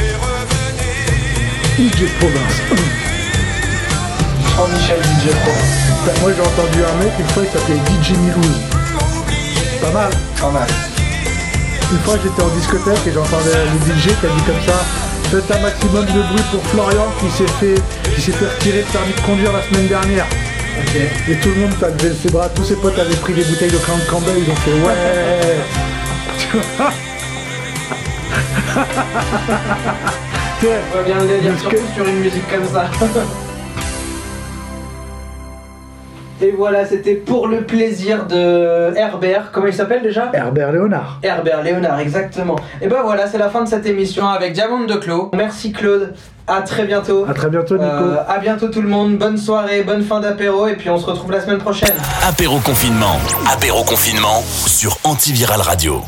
Et revenir. DJ Jean-Michel DJ province. Putain, Moi, j'ai entendu un mec, une fois, il s'appelait DJ Milouz. Pas mal. Pas mal. Une fois, j'étais en discothèque et j'entendais le DJ qui a dit comme ça Faites un maximum de bruit pour Florian qui s'est fait, qui s'est fait retirer le permis de conduire la semaine dernière. Et tout le monde a levé ses bras, tous ses potes avaient pris des bouteilles de Clan Campbell, ils ont fait ouais Tu vois On va bien le Parce surtout que- sur une musique comme ça. Et voilà, c'était pour le plaisir de Herbert. Comment il s'appelle déjà? Herbert Léonard. Herbert Léonard, exactement. Et ben voilà, c'est la fin de cette émission avec Diamant de Clos. Merci Claude. À très bientôt. À très bientôt, Nico. Euh, à bientôt tout le monde. Bonne soirée, bonne fin d'apéro. Et puis on se retrouve la semaine prochaine. Apéro confinement. Apéro confinement sur Antiviral Radio.